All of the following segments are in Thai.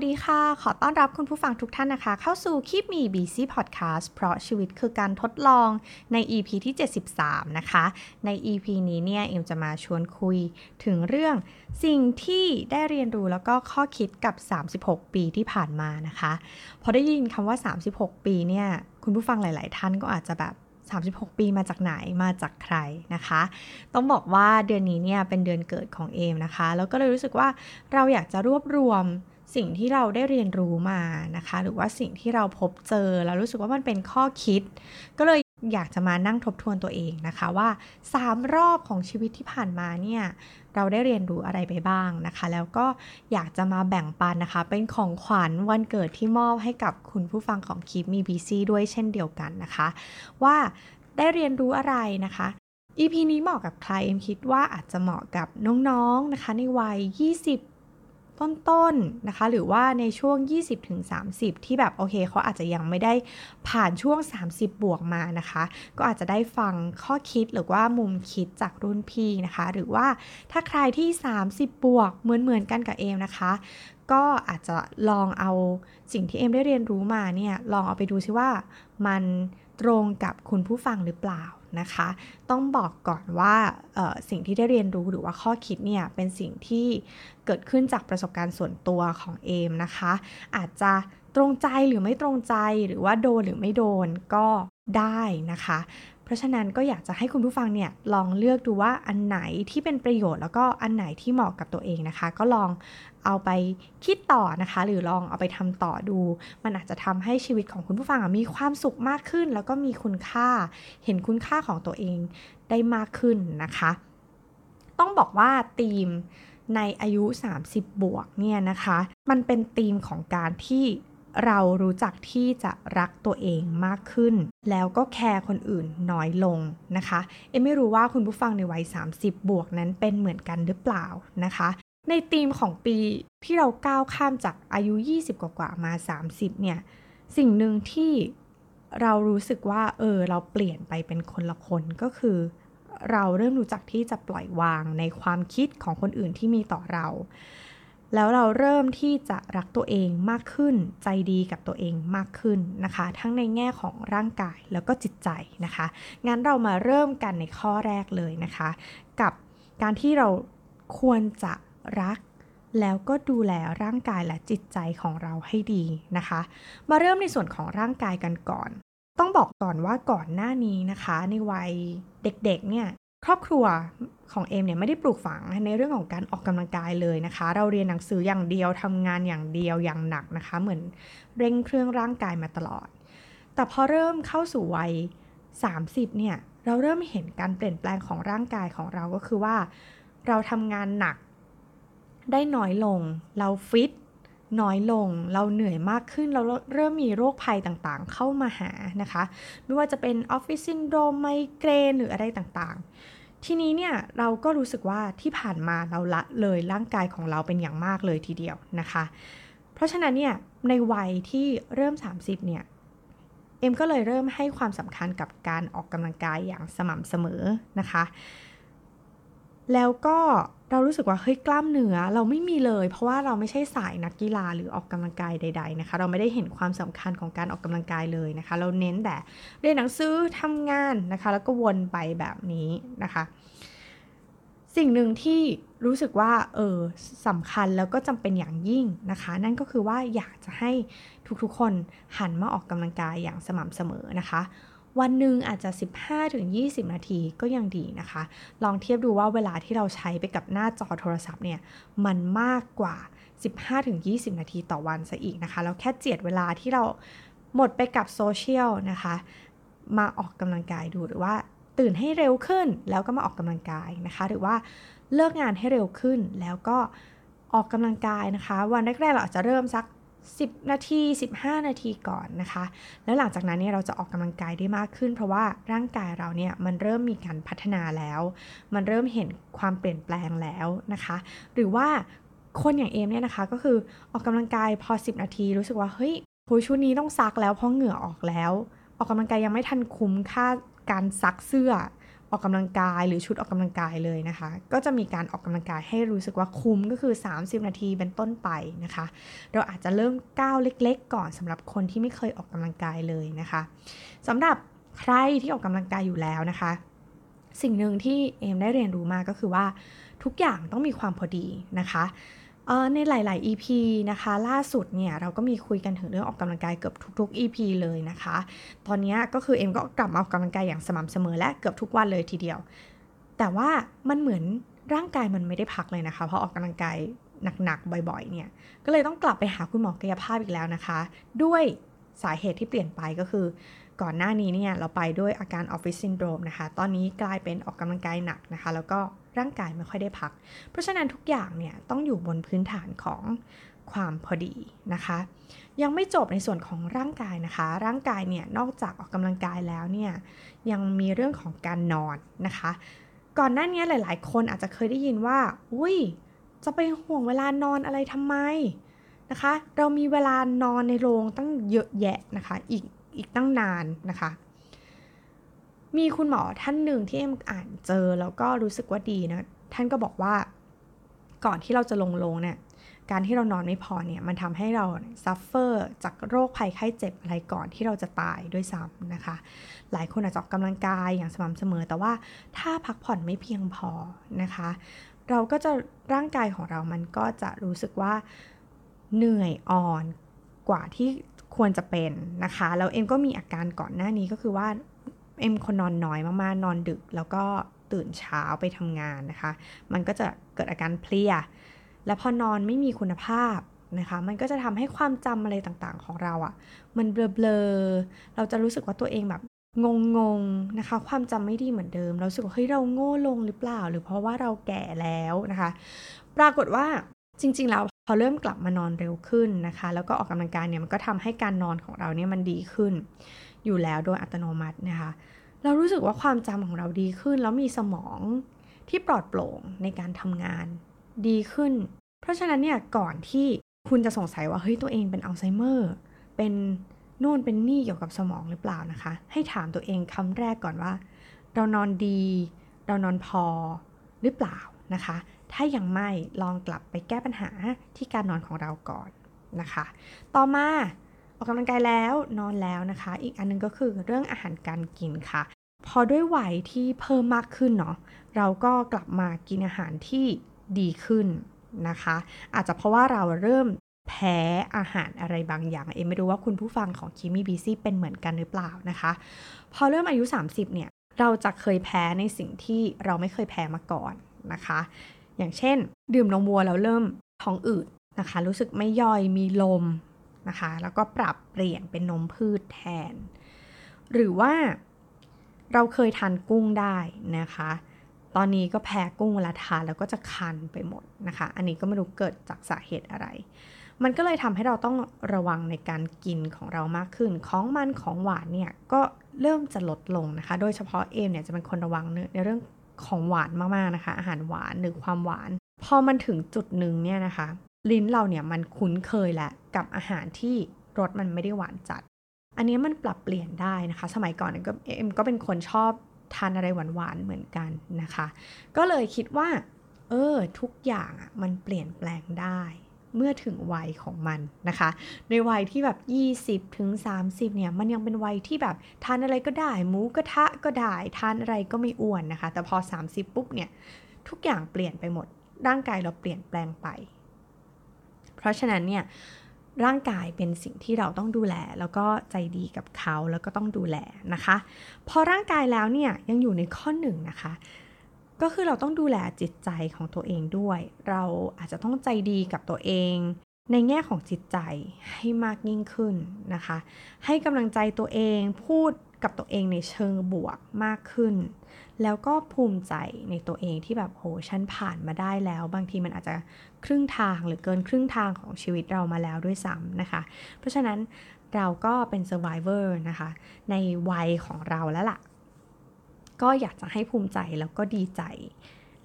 วัสดีค่ะ ขอต้อนรับคุณผู้ฟังทุกท่านนะคะ เข้าสู่คลิปมี BC Podcast เพราะชีวิตคือการทดลองใน EP ที่ 73 นะคะ ใน EP นี้เนี่ย เอ็มจะมาชวนคุยถึงเรื่องสิ่งที่ได้เรียนรู้แล้วก็ข้อคิดกับ 36 ปีที่ผ่านมานะคะ พอได้ยินคำว่า 36 ปีเนี่ย คุณผู้ฟังหลาย ๆ ท่านก็อาจจะแบบ36 ปีมาจากไหนมาจากใครนะคะ ต้องบอกว่าเดือนนี้เนี่ยเป็นเดือนเกิดของเอมนะคะ แล้วก็เลยรู้สึกว่าเราอยากจะรวบรวม สิ่งที่เราได้เรียนรู้มานะคะ หรือว่าสิ่งที่เราพบเจอแล้วรู้สึกว่ามันเป็นข้อคิด ก็เลยอยากจะมานั่งทบทวนตัวเองนะคะว่า 3 รอบของชีวิตที่ผ่านมาเนี่ยเราได้เรียนรู้อะไรไปบ้างนะคะ แล้วก็อยากจะมาแบ่งปันนะคะ เป็นของขวัญวันเกิดที่มอบให้กับคุณผู้ฟังของคลิปมีบีซีด้วยเช่นเดียวกันนะคะ ว่าได้เรียนรู้อะไรนะคะ EP นี้เหมาะกับใครเอ็มคิดว่าอาจจะเหมาะกับน้องๆนะคะ ในวัย 20 ต้นๆนะคะ หรือว่าในช่วง 20-30 ที่แบบโอเคเขาอาจจะยังไม่ได้ผ่านช่วง 30 บวกมานะคะ ก็อาจจะได้ฟังข้อคิดหรือว่ามุมคิดจากรุ่นพี่นะคะ หรือว่าถ้าใครที่ 30 บวกเหมือนๆกันกับเอมนะคะ ก็อาจจะลองเอาสิ่งที่เอมได้เรียนรู้มาเนี่ยลองเอาไปดูซิว่ามันตรงกับคุณผู้ฟังหรือเปล่า นะคะ ต้องบอกก่อนว่าสิ่งที่ได้เรียนรู้หรือว่าข้อคิดเนี่ยเป็นสิ่งที่เกิดขึ้นจากประสบการณ์ส่วนตัวของเอมนะคะ อาจจะตรงใจหรือไม่ตรงใจหรือว่าโดนหรือไม่โดนก็ได้นะคะ เพราะฉะนั้นก็อยากจะให้คุณผู้ฟังเนี่ยลองเลือกดูว่าอันไหนที่เป็นประโยชน์แล้วก็อันไหนที่เหมาะกับตัวเองนะคะ ก็ลอง เอาไปคิดต่อนะคะ หรือลองเอาไปทำต่อดู มันอาจจะทำให้ชีวิตของคุณผู้ฟังมีความสุขมากขึ้น แล้วก็มีคุณค่า เห็นคุณค่าของตัวเองได้มากขึ้นนะคะ ต้องบอกว่าธีมในอายุ 30 บวกเนี่ยนะคะ มันเป็นธีมของการที่เรารู้จักที่จะรักตัวเองมากขึ้น แล้วก็แคร์คนอื่นน้อยลงนะคะ เอ็มไม่รู้ว่าคุณผู้ฟังในวัย 30 บวกนั้นเป็นเหมือนกันหรือเปล่านะคะ ในธีมของปีที่เราก้าวข้ามจากอายุ 20 กว่าๆมา 30 เนี่ย สิ่งหนึ่งที่เรารู้สึกว่า เออ เราเปลี่ยนไปเป็นคนละคนก็คือ เราเริ่มรู้จักที่จะปล่อยวางในความคิดของคนอื่นที่มีต่อเรา แล้วเราเริ่มที่จะรักตัวเองมากขึ้น ใจดีกับตัวเองมากขึ้นนะคะ ทั้งในแง่ของร่างกายแล้วก็จิตใจนะคะ งั้นเรามาเริ่มกันในข้อแรกเลยนะคะ กับการที่เราควรจะ รัก แล้วก็ดูแลร่างกายและจิตใจของเราให้ดีนะคะ มาเริ่มในส่วนของร่างกายกันก่อน ต้องบอกก่อนว่าก่อนหน้านี้นะคะ ในวัยเด็กๆเนี่ยครอบครัวของเอมเนี่ยไม่ได้ปลูกฝังในเรื่องของการออกกำลังกายเลยนะคะ เราเรียนหนังสืออย่างเดียวทำงานอย่างเดียวอย่างหนักนะคะ เหมือนเร่งเครื่องร่างกายมาตลอด แต่พอเริ่มเข้าสู่วัย 30เนี่ยเราเริ่มเห็นการเปลี่ยนแปลงของร่างกายของเราก็คือว่า เราทำงานหนัก ได้น้อยลง เราฟิตน้อยลง เราเหนื่อยมากขึ้น เราเริ่มมีโรคภัยต่างๆ เข้ามาหานะคะ ไม่ว่าจะเป็นออฟฟิศซินโดรมไมเกรนหรืออะไรต่างๆ ทีนี้เนี่ยเราก็รู้สึกว่าที่ผ่านมาเราละเลยร่างกายของเราเป็นอย่างมากเลยทีเดียวนะคะ เพราะฉะนั้นเนี่ยในวัยที่เริ่ม 30 เนี่ยเอ็มก็เลยเริ่มให้ความสำคัญกับการออกกำลังกายอย่างสม่ำเสมอนะคะ แล้วก็เรารู้สึกว่าเฮ้ยกล้ามเนื้อเราไม่มีเลย เพราะว่าเราไม่ใช่สายนักกีฬาหรือออกกำลังกายใด ๆนะคะ เราไม่ได้เห็นความสำคัญของการออกกำลังกายเลยนะคะ เราเน้นแต่เรียนหนังสือทำงานนะคะ แล้วก็วนไปแบบนี้นะคะ สิ่งหนึ่งที่รู้สึกว่าเออสำคัญแล้วก็จำเป็นอย่างยิ่งนะคะ นั่นก็คือว่าอยากจะให้ทุกๆคนหันมาออกกำลังกายอย่างสม่ำเสมอนะคะ วันหนึ่งอาจจะ 15-20 นาทีก็ยังดีนะคะ ลองเทียบดูว่าเวลาที่เราใช้ไปกับหน้าจอโทรศัพท์เนี่ย มันมากกว่า 15-20 นาทีต่อวันซะอีกนะคะ แล้วแค่เจียดเวลาที่เราหมดไปกับโซเชียลนะคะ มาออกกำลังกายดูหรือว่าตื่นให้เร็วขึ้นแล้วก็มาออกกำลังกายนะคะ หรือว่าเลิกงานให้เร็วขึ้นแล้วก็ออกกำลังกายนะคะ วันแรกๆเราอาจจะเริ่มสัก 10 นาที 15 นาทีก่อนนะคะ แล้วหลังจากนั้นเนี่ยเราจะออกกำลังกายได้มากขึ้น เพราะว่าร่างกายเราเนี่ยมันเริ่มมีการพัฒนาแล้ว มันเริ่มเห็นความเปลี่ยนแปลงแล้วนะคะ หรือว่าคนอย่างเอมเนี่ยนะคะก็คือออกกำลังกายพอ 10 นาที รู้สึกว่าเฮ้ยโหชุดนี้ต้องซักแล้วเพราะเหงื่อออกแล้ว ออกกำลังกายยังไม่ทันคุ้มค่าการซักเสื้อ ออกกำลังกายหรือชุดออกกำลังกายเลยนะคะ ก็จะมีการออกกำลังกายให้รู้สึกว่าคุ้มก็คือ 30 นาทีเป็นต้นไปนะคะ เราอาจจะเริ่มก้าวเล็ก ๆ ก่อนสำหรับคนที่ไม่เคยออกกำลังกายเลยนะคะสำหรับใครที่ออกกำลังกายอยู่แล้วนะคะ สิ่งหนึ่งที่เอมได้เรียนรู้มาก็คือว่าทุกอย่างต้องมีความพอดีนะคะ ในหลาย ๆ EP นะคะ ล่าสุดเนี่ยเราก็มีคุยกันถึงเรื่องออกกำลังกายเกือบทุก ๆ EP เลยนะคะ ตอนนี้ก็คือเอ็มก็กลับมาออกกำลังกายอย่างสม่ำเสมอและเกือบทุกวันเลยทีเดียว แต่ว่ามันเหมือนร่างกายมันไม่ได้พักเลยนะคะเพราะออกกำลังกายหนัก ๆ บ่อย ๆ เนี่ย ก็เลยต้องกลับไปหาคุณหมอกายภาพอีกแล้วนะคะ ด้วยสาเหตุที่เปลี่ยนไปก็คือ ก่อนหน้านี้เนี่ยเราไปด้วยอาการออฟฟิศซินโดรมนะคะ ตอนนี้กลายเป็นออกกำลังกายหนักนะคะ แล้วก็ ร่างกายไม่ค่อยได้พัก เพราะฉะนั้นทุกอย่างเนี่ยต้องอยู่บนพื้นฐานของความพอดีนะคะ ยังไม่จบในส่วนของร่างกายนะคะ ร่างกายเนี่ยนอกจากออกกำลังกายแล้วเนี่ยยังมีเรื่องของการนอนนะคะ ก่อนหน้านี้หลาย ๆ คนอาจจะเคยได้ยินว่า อุ้ยจะไปห่วงเวลานอนอะไรทำไมนะคะ เรามีเวลานอนในโรงตั้งเยอะแยะนะคะ อีกอีกตั้งนานนะคะ มีคุณหมอท่านหนึ่งที่เอ็มอ่านเจอแล้วก็รู้สึกว่าดีนะ ท่านก็บอกว่าก่อนที่เราจะลงลงเนี่ยการที่เรานอนไม่พอเนี่ยมันทำให้เรา suffer จากโรคภัยไข้เจ็บอะไรก่อนที่เราจะตายด้วยซ้ำนะคะ หลายคนอาจจะออกกำลังกายอย่างสม่ำเสมอ แต่ว่าถ้าพักผ่อนไม่เพียงพอนะคะ เราก็จะร่างกายของเรามันก็จะรู้สึกว่าเหนื่อยอ่อนกว่าที่ควรจะเป็นนะคะ แล้วเอ็มก็มีอาการก่อนหน้านี้ก็คือว่า เอ็มคนนอนน้อยมากๆ นอนดึก แล้วก็ตื่นเช้าไปทำงานนะคะ มันก็จะเกิดอาการเพลีย และพอนอนไม่มีคุณภาพนะคะ มันก็จะทำให้ความจำอะไรต่างๆของเราอะ่ะ มันเบลอๆ เราจะรู้สึกว่าตัวเองแบบงงๆนะคะ ความจำไม่ดีเหมือนเดิม เราสึกว่าเฮ้ยเราโง่ลงหรือเปล่า หรือเพราะว่าเราแก่แล้วนะคะ ปรากฏว่าจริง ๆ แล้วพอเริ่มกลับมานอนเร็วขึ้นนะคะ แล้วก็ออกกำลังกายเนี่ยมันก็ทำให้การนอนของเราเนี่ยมันดีขึ้น อยู่แล้วโดยอัตโนมัตินะคะ เรารู้สึกว่าความจำของเราดีขึ้น แล้วมีสมองที่ปลอดโปร่งในการทำงานดีขึ้น เพราะฉะนั้นเนี่ยก่อนที่คุณจะสงสัยว่าเฮ้ยตัวเองเป็นอัลไซเมอร์เป็นโน่นเป็นนี่เกี่ยวกับสมองหรือเปล่านะคะ ให้ถามตัวเองคำแรกก่อนว่า เรานอนดี เรานอนพอหรือเปล่านะคะ ถ้ายังไม่ลองกลับไปแก้ปัญหาที่การนอนของเราก่อนนะคะ ต่อมา ออกกำลังกายแล้วนอนแล้วนะคะ อีกอันนึงก็คือเรื่องอาหารการกินค่ะ พอด้วยวัยที่เพิ่มมากขึ้นเนาะเราก็กลับมากินอาหารที่ดีขึ้นนะคะ อาจจะเพราะว่าเราเริ่มแพ้อาหารอะไรบางอย่าง เอ็มไม่รู้ว่าคุณผู้ฟังของคิมี่บีซี่เป็นเหมือนกันหรือเปล่านะคะ พอเริ่มอายุ 30 เนี่ย เราจะเคยแพ้ในสิ่งที่เราไม่เคยแพ้มาก่อนนะคะ อย่างเช่น ดื่มนมวัวแล้วเริ่มท้องอืดนะคะ รู้สึกไม่ย่อยมีลม นะคะ แล้วก็ปรับเปลี่ยนเป็นนมพืชแทน หรือว่าเราเคยทานกุ้งได้นะคะ ตอนนี้ก็แพ้กุ้งเวลาทานแล้วก็จะคันไปหมดนะคะ อันนี้ก็ไม่รู้เกิดจากสาเหตุอะไร มันก็เลยทำให้เราต้องระวังในการกินของเรามากขึ้น ของมันของหวานเนี่ยก็เริ่มจะลดลงนะคะ โดยเฉพาะเอมเนี่ยจะเป็นคนระวังในเรื่องของหวานมากๆนะคะ อาหารหวานหรือความหวาน พอมันถึงจุดหนึ่งเนี่ยนะคะ ลิ้นเราเนี่ยมันคุ้นเคยแล้วกับอาหารที่รสมันไม่ได้หวานจัด อันนี้มันปรับเปลี่ยนได้นะคะ สมัยก่อนก็เอ็มก็เป็นคนชอบทานอะไรหวานๆเหมือนกันนะคะ ก็เลยคิดว่า เออ ทุกอย่างมันเปลี่ยนแปลงได้เมื่อถึงวัยของมันนะคะ ในวัยที่แบบ 20 ถึง 30 เนี่ย มันยังเป็นวัยที่แบบทานอะไรก็ได้ หมูกระทะก็ได้ ทานอะไรก็ไม่อ้วนนะคะ แต่พอ 30 ปุ๊บเนี่ย ทุกอย่างเปลี่ยนไปหมด ร่างกายเราเปลี่ยนแปลงไป เพราะฉะนั้นเนี่ยร่างกายเป็นสิ่งที่เราต้องดูแล แล้วก็ใจดีกับเขาแล้วก็ต้องดูแลนะคะ พอร่างกายแล้วเนี่ยยังอยู่ในข้อหนึ่งนะคะ ก็คือเราต้องดูแลจิตใจของตัวเองด้วย เราอาจจะต้องใจดีกับตัวเอง ในแง่ของจิตใจให้มากยิ่งขึ้นนะคะ ให้กำลังใจตัวเองพูดกับตัวเองในเชิงบวกมากขึ้น แล้วก็ภูมิใจในตัวเองที่แบบโหฉันผ่านมาได้แล้ว บางทีมันอาจจะ ครึ่งทางหรือเกินครึ่งทางของชีวิตเรามาแล้วด้วยซ้ำนะคะ เพราะฉะนั้นเราก็เป็น survivor นะคะ ในวัยของเราแล้วล่ะ ก็อยากจะให้ภูมิใจแล้วก็ดีใจ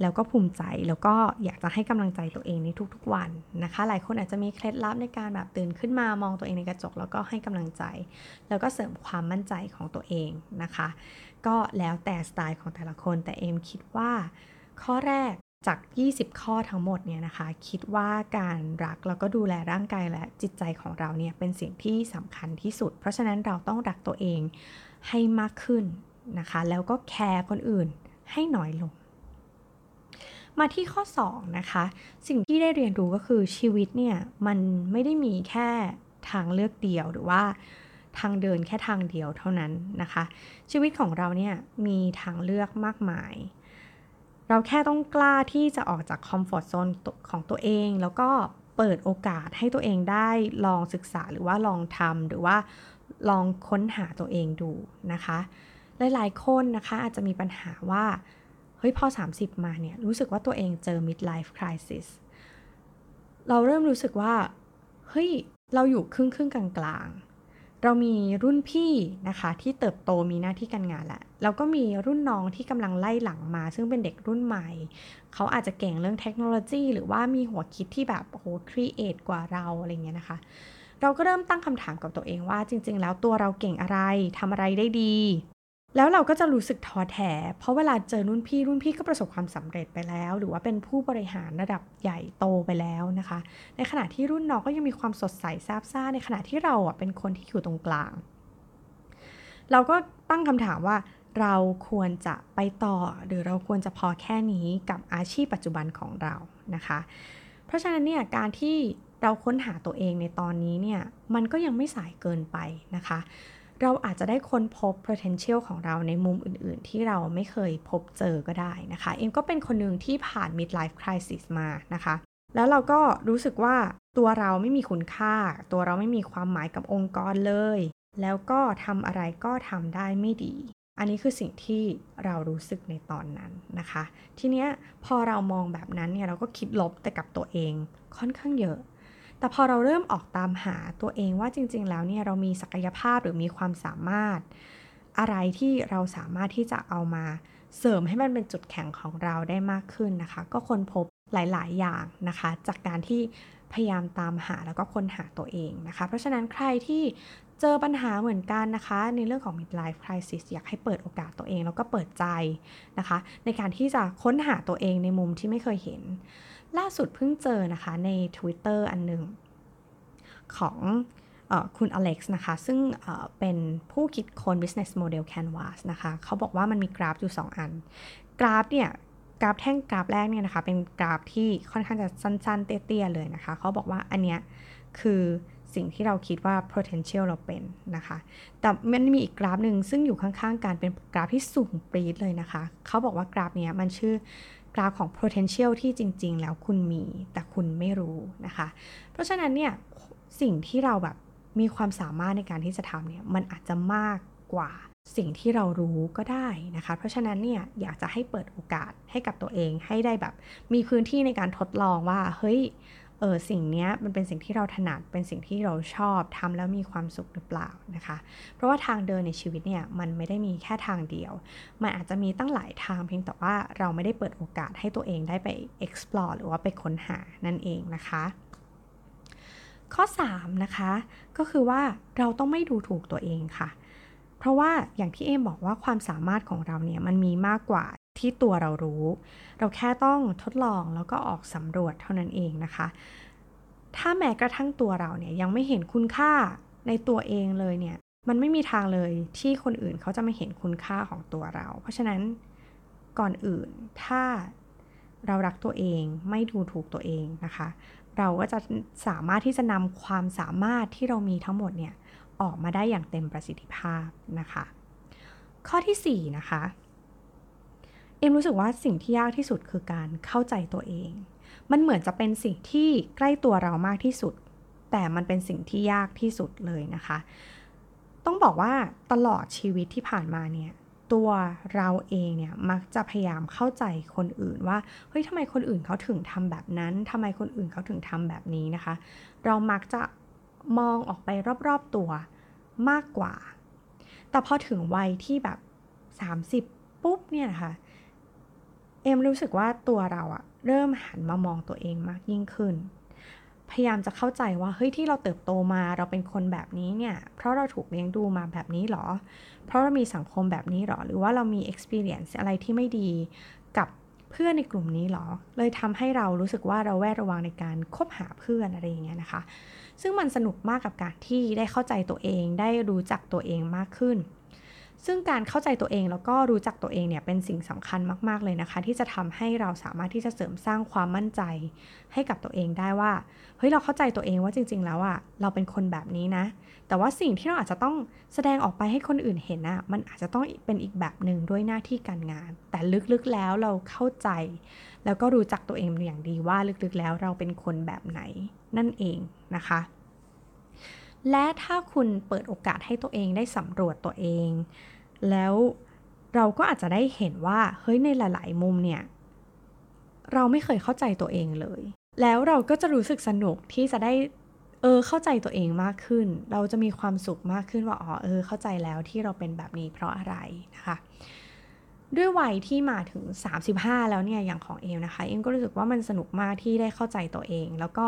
แล้วก็ภูมิใจแล้วก็อยากจะให้กำลังใจตัวเองในทุกๆวันนะคะ หลายคนอาจจะมีเคล็ดลับในการแบบตื่นขึ้นมามองตัวเองในกระจก แล้วก็ให้กำลังใจ แล้วก็เสริมความมั่นใจของตัวเองนะคะ ก็แล้วแต่สไตล์ของแต่ละคนแต่เอมคิดว่า ข้อแรก จาก 20 ข้อทั้งหมดเนี่ยนะคะ คิดว่าการรักแล้วก็ดูแลร่างกายและจิตใจของเราเนี่ยเป็นสิ่งที่สำคัญที่สุด เพราะฉะนั้นเราต้องรักตัวเองให้มากขึ้นนะคะ แล้วก็แคร์คนอื่นให้น้อยลง มาที่ข้อ 2 นะคะ สิ่งที่ได้เรียนรู้ก็คือชีวิตเนี่ยมันไม่ได้มีแค่ทางเลือกเดียวหรือว่าทางเดินแค่ทางเดียวเท่านั้นนะคะ ชีวิตของเราเนี่ยมีทางเลือกมากมาย เราแค่ต้องกล้าที่จะออกจากคอมฟอร์ทโซนของตัวเอง แล้วก็เปิดโอกาสให้ตัวเองได้ลองศึกษาหรือว่าลองทำหรือว่าลองค้นหาตัวเองดูนะคะ หลายๆคนนะคะอาจจะมีปัญหาว่าเฮ้ยพอ 30 มาเนี่ยรู้สึกว่าตัวเองเจอ midlife crisis เราเริ่มรู้สึกว่าเฮ้ยเราอยู่ครึ่งครึ่งกลางๆ เรามีรุ่นพี่นะคะที่เติบโตมีหน้าที่การงานแล้วแล้วก็มีรุ่นน้องที่กำลังไล่หลังมา ซึ่งเป็นเด็กรุ่นใหม่ เขาอาจจะเก่งเรื่องเทคโนโลยี หรือว่ามีหัวคิดที่แบบโอ้โหครีเอทกว่าเราอะไรเงี้ยนะคะ เราก็เริ่มตั้งคำถามกับตัวเองว่าจริง ๆ แล้วตัวเราเก่งอะไรทำอะไรได้ดี แล้วเราก็จะรู้สึกท้อแท้ เพราะเวลาเจอรุ่นพี่รุ่นพี่ก็ประสบความสำเร็จไปแล้ว หรือว่าเป็นผู้บริหารระดับใหญ่โตไปแล้วนะคะ ในขณะที่รุ่นน้องก็ยังมีความสดใสซาบซ่าในขณะที่เราอะเป็นคนที่อยู่ตรงกลาง เราก็ตั้งคำถามว่าเราควรจะไปต่อหรือเราควรจะพอแค่นี้กับอาชีพปัจจุบันของเรานะคะ เพราะฉะนั้นเนี่ยการที่เราค้นหาตัวเองในตอนนี้เนี่ยมันก็ยังไม่สายเกินไปนะคะ เราอาจจะได้ค้นพบ potential ของเราในมุมอื่นๆ ที่เราไม่เคยพบเจอก็ได้นะคะ เอ็มก็เป็นคนหนึ่งที่ผ่าน midlife crisis มานะคะ แล้วเราก็รู้สึกว่าตัวเราไม่มีคุณค่า ตัวเราไม่มีความหมายกับองค์กรเลย แล้วก็ทำอะไรก็ทำได้ไม่ดี อันนี้คือสิ่งที่เรารู้สึกในตอนนั้นนะคะ ทีเนี้ยพอเรามองแบบนั้นเนี่ยเราก็คิดลบแต่กับตัวเองค่อนข้างเยอะ แต่พอเราเริ่มออกตามหาตัวเองว่าจริง ๆ แล้วเนี่ยเรามีศักยภาพหรือมีความสามารถ อะไรที่เราสามารถที่จะเอามาเสริมให้มันเป็นจุดแข็งของเราได้มากขึ้นนะคะ ก็ค้นพบหลาย ๆ อย่างนะคะ จากการที่พยายามตามหาแล้วก็ค้นหาตัวเองนะคะ เพราะฉะนั้นใครที่เจอปัญหาเหมือนกันนะคะ ในเรื่องของ midlife crisis อยากให้เปิดโอกาสตัวเองแล้วก็เปิดใจนะคะ ในการที่จะค้นหาตัวเองในมุมที่ไม่เคยเห็น ล่าสุดเพิ่งเจอนะคะใน Twitter อันหนึ่งของอคุณอเล็กซ์นะคะ ซึ่งเป็นผู้คิดค้น business model canvas นะคะ เขาบอกว่ามันมีกราฟอยู่ 2 อัน กราฟเนี่ยกราฟแท่งกราฟแรกเนี่ยนะคะ เป็นกราฟที่ค่อนข้างจะสั้นๆ เตี้ยๆ เลยนะคะ เขาบอกว่าอันเนี้ยคือสิ่งที่เราคิดว่า potential เราเป็นนะคะ แต่มันมีอีกกราฟหนึ่งซึ่งอยู่ข้างๆกันเป็นกราฟที่สูงปรี๊ดเลยนะคะ เขาบอกว่ากราฟเนี้ยมันชื่อ กราฟของ potential ที่จริง ๆ แล้วคุณมีแต่คุณไม่รู้นะคะ เพราะฉะนั้นเนี่ยสิ่งที่เราแบบมีความสามารถในการที่จะทำเนี่ยมันอาจจะมากกว่าสิ่งที่เรารู้ก็ได้นะคะ เพราะฉะนั้นเนี่ยอยากจะให้เปิดโอกาสให้กับตัวเองให้ได้แบบ มีพื้นที่ในการทดลองว่าเฮ้ย เออสิ่งนี้มันเป็นสิ่งที่เราถนัดเป็นสิ่งที่เราชอบทำแล้วมีความสุขหรือเปล่านะคะ เพราะว่าทางเดินในชีวิตเนี่ยมันไม่ได้มีแค่ทางเดียว มันอาจจะมีตั้งหลายทางเพียงแต่ว่าเราไม่ได้เปิดโอกาสให้ตัวเองได้ไป explore หรือว่าไปค้นหานั่นเองนะคะ ข้อ 3 นะคะ ก็คือว่าเราต้องไม่ดูถูกตัวเองค่ะเพราะว่าอย่างที่เอมบอกว่าความสามารถของเราเนี่ยมันมีมากกว่า ที่ตัวเรารู้ เราแค่ต้องทดลองแล้วก็ออกสำรวจเท่านั้นเองนะคะ ถ้าแม้กระทั่งตัวเราเนี่ยยังไม่เห็นคุณค่าในตัวเองเลยเนี่ย มันไม่มีทางเลยที่คนอื่นเขาจะไม่เห็นคุณค่าของตัวเรา เพราะฉะนั้นก่อนอื่นถ้าเรารักตัวเองไม่ดูถูกตัวเองนะคะ เราก็จะสามารถที่จะนำความสามารถที่เรามีทั้งหมดเนี่ยออกมาได้อย่างเต็มประสิทธิภาพนะคะ ข้อที่4นะคะ เอ็มรู้สึกว่าสิ่งที่ยากที่สุดคือการเข้าใจตัวเอง มันเหมือนจะเป็นสิ่งที่ใกล้ตัวเรามากที่สุด แต่มันเป็นสิ่งที่ยากที่สุดเลยนะคะ ต้องบอกว่าตลอดชีวิตที่ผ่านมาเนี่ย ตัวเราเองเนี่ยมักจะพยายามเข้าใจคนอื่นว่า เฮ้ยทำไมคนอื่นเขาถึงทำแบบนั้นทำไมคนอื่นเขาถึงทำแบบนี้นะคะ เรามักจะมองออกไปรอบๆตัวมากกว่า แต่พอถึงวัยที่แบบ 30 ปุ๊บเนี่ยนะคะ เอ็มรู้สึกว่าตัวเราอะเริ่มหันมามองตัวเองมากยิ่งขึ้น พยายามจะเข้าใจว่าเฮ้ยที่เราเติบโตมาเราเป็นคนแบบนี้เนี่ยเพราะเราถูกเลี้ยงดูมาแบบนี้หรอ เพราะเรามีสังคมแบบนี้หรอ หรือว่าเรามี experience อะไรที่ไม่ดีกับเพื่อนในกลุ่มนี้หรอ เลยทำให้เรารู้สึกว่าเราแวดระวังในการคบหาเพื่อนอะไรอย่างเงี้ยนะคะ ซึ่งมันสนุกมากกับการที่ได้เข้าใจตัวเองได้รู้จักตัวเองมากขึ้น ซึ่งการเข้าใจตัวเองแล้วก็รู้จักตัวเองเนี่ยเป็นสิ่งสำคัญมาก ๆ เลยนะคะ ที่จะทำให้เราสามารถที่จะเสริมสร้างความมั่นใจให้กับตัวเองได้ว่าเฮ้ยเราเข้าใจตัวเองว่าจริง ๆ แล้วอะเราเป็นคนแบบนี้นะ แต่ว่าสิ่งที่เราอาจจะต้องแสดงออกไปให้คนอื่นเห็นอะมันอาจจะต้องเป็นอีกแบบหนึ่งด้วยหน้าที่การงาน แต่ลึกๆแล้วเราเข้าใจ แล้วก็รู้จักตัวเองอย่างดีว่าลึกๆแล้วเราเป็นคนแบบไหนนั่นเองนะคะและถ้าคุณเปิดโอกาสให้ตัวเองได้สำรวจตัวเอง แล้วเราก็อาจจะได้เห็นว่าเฮ้ยในหลาย ๆ มุมเนี่ย เราไม่เคยเข้าใจตัวเองเลย แล้วเราก็จะรู้สึกสนุกที่จะได้เออเข้าใจตัวเองมากขึ้น เราจะมีความสุขมากขึ้นว่าอ๋อเออเข้าใจแล้วที่เราเป็นแบบนี้เพราะอะไรนะคะ ด้วยวัยที่มาถึง 35 แล้วเนี่ยอย่างของเอมนะคะ เอมก็รู้สึกว่ามันสนุกมากที่ได้เข้าใจตัวเอง แล้วก็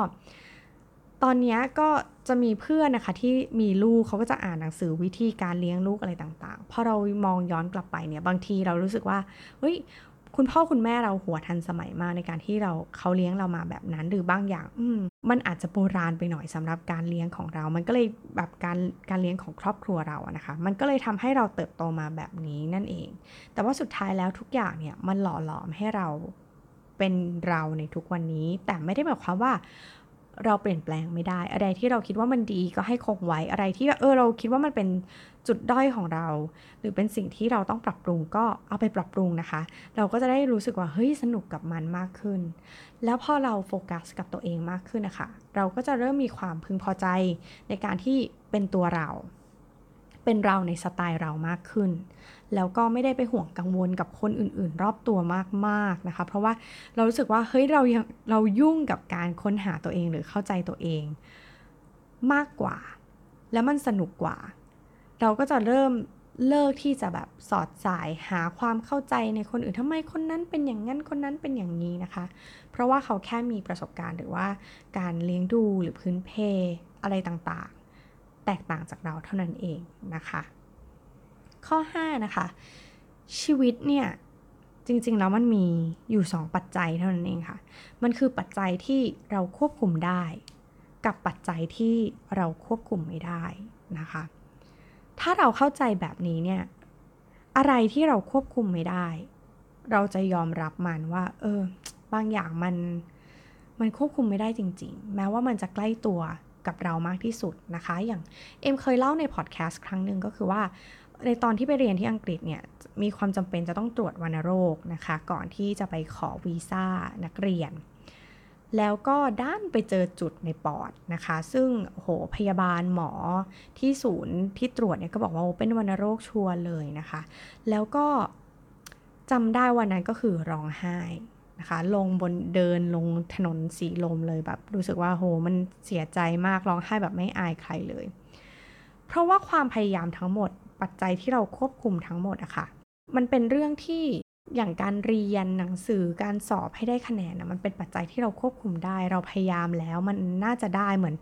ตอนนี้ก็จะมีเพื่อนนะคะที่มีลูกเขาก็จะอ่านหนังสือวิธีการเลี้ยงลูกอะไรต่างๆ พอเรามองย้อนกลับไปเนี่ยบางทีเรารู้สึกว่าเฮ้ยคุณพ่อคุณแม่เราหัวทันสมัยมากในการที่เราเขาเลี้ยงเรามาแบบนั้น หรือบางอย่างอืมมันอาจจะโบราณไปหน่อยสำหรับการเลี้ยงของเรา มันก็เลยแบบการการเลี้ยงของครอบครัวเราอะนะคะ มันก็เลยทำให้เราเติบโตมาแบบนี้นั่นเอง แต่ว่าสุดท้ายแล้วทุกอย่างเนี่ยมันหล่อหลอมให้เราเป็นเราในทุกวันนี้ แต่ไม่ได้หมายความว่า เราเปลี่ยนแปลงไม่ได้ อะไรที่เราคิดว่ามันดีก็ให้คงไว้อะไรที่เออเราคิดว่ามันเป็นจุดด้อยของเรา หรือเป็นสิ่งที่เราต้องปรับปรุงก็เอาไปปรับปรุงนะคะ เราก็จะได้รู้สึกว่าเฮ้ยสนุกกับมันมากขึ้น แล้วพอเราโฟกัสกับตัวเองมากขึ้นนะคะเราก็จะเริ่มมีความพึงพอใจในการที่เป็นตัวเรา เป็นเราในสไตล์เรามากขึ้น แล้วก็ไม่ได้ไปห่วงกังวลกับคนอื่นๆ รอบตัวมากๆนะคะ เพราะว่าเรารู้สึกว่าเฮ้ยเรายังเรายุ่งกับการค้นหาตัวเองหรือเข้าใจตัวเอง มากกว่า แล้วมันสนุกกว่า เราก็จะเริ่มเลิกที่จะแบบสอดสายหาความเข้าใจในคนอื่นทำไมคนนั้นเป็นอย่างนั้นคนนั้นเป็นอย่างนี้นะคะ เพราะว่าเขาแค่มีประสบการณ์หรือว่าการเลี้ยงดูหรือพื้นเพอะไรต่างๆ แตกต่างจากเราเท่านั้นเองนะคะ ข้อ 5 นะคะ ชีวิตเนี่ย จริงๆ แล้วมันมีอยู่ 2 ปัจจัยเท่านั้นเองค่ะ มันคือปัจจัยที่เราควบคุมได้ กับปัจจัยที่เราควบคุมไม่ได้นะคะ ถ้าเราเข้าใจแบบนี้เนี่ย อะไรที่เราควบคุมไม่ได้ เราจะยอมรับมันว่า เออ บางอย่างมันมันควบคุมไม่ได้จริง ๆ แม้ว่ามันจะใกล้ตัวกับเรามากที่สุดนะคะ อย่างเอ็มเคยเล่าในพอดแคสต์ครั้งหนึ่งก็คือว่า ในตอนที่ไปเรียนที่อังกฤษเนี่ยมีความจำเป็นจะต้องตรวจวัณโรคนะคะ ก่อนที่จะไปขอวีซ่านักเรียน แล้วก็ดันไปเจอจุดในปอดนะคะ ซึ่งโหพยาบาลหมอที่ศูนย์ที่ตรวจเนี่ยก็บอกว่าเป็นวัณโรคชัวร์เลยนะคะ แล้วก็จำได้วันนั้นก็คือร้องไห้นะคะลงบนเดินลงถนนสีลมเลยแบบรู้สึกว่าโหมันเสียใจมากร้องไห้แบบไม่อายใครเลย เพราะว่าความพยายามทั้งหมด ปัจจัยที่เราควบคุมทั้งหมดอะคะ่ะ มันเป็นเรื่องที่อย่างการเรียนหนังสือการสอบให้ได้คะแนนนะมันเป็นปัจจัยที่เราควบคุมได้ เราพยายามแล้วมันน่าจะได้เหมือน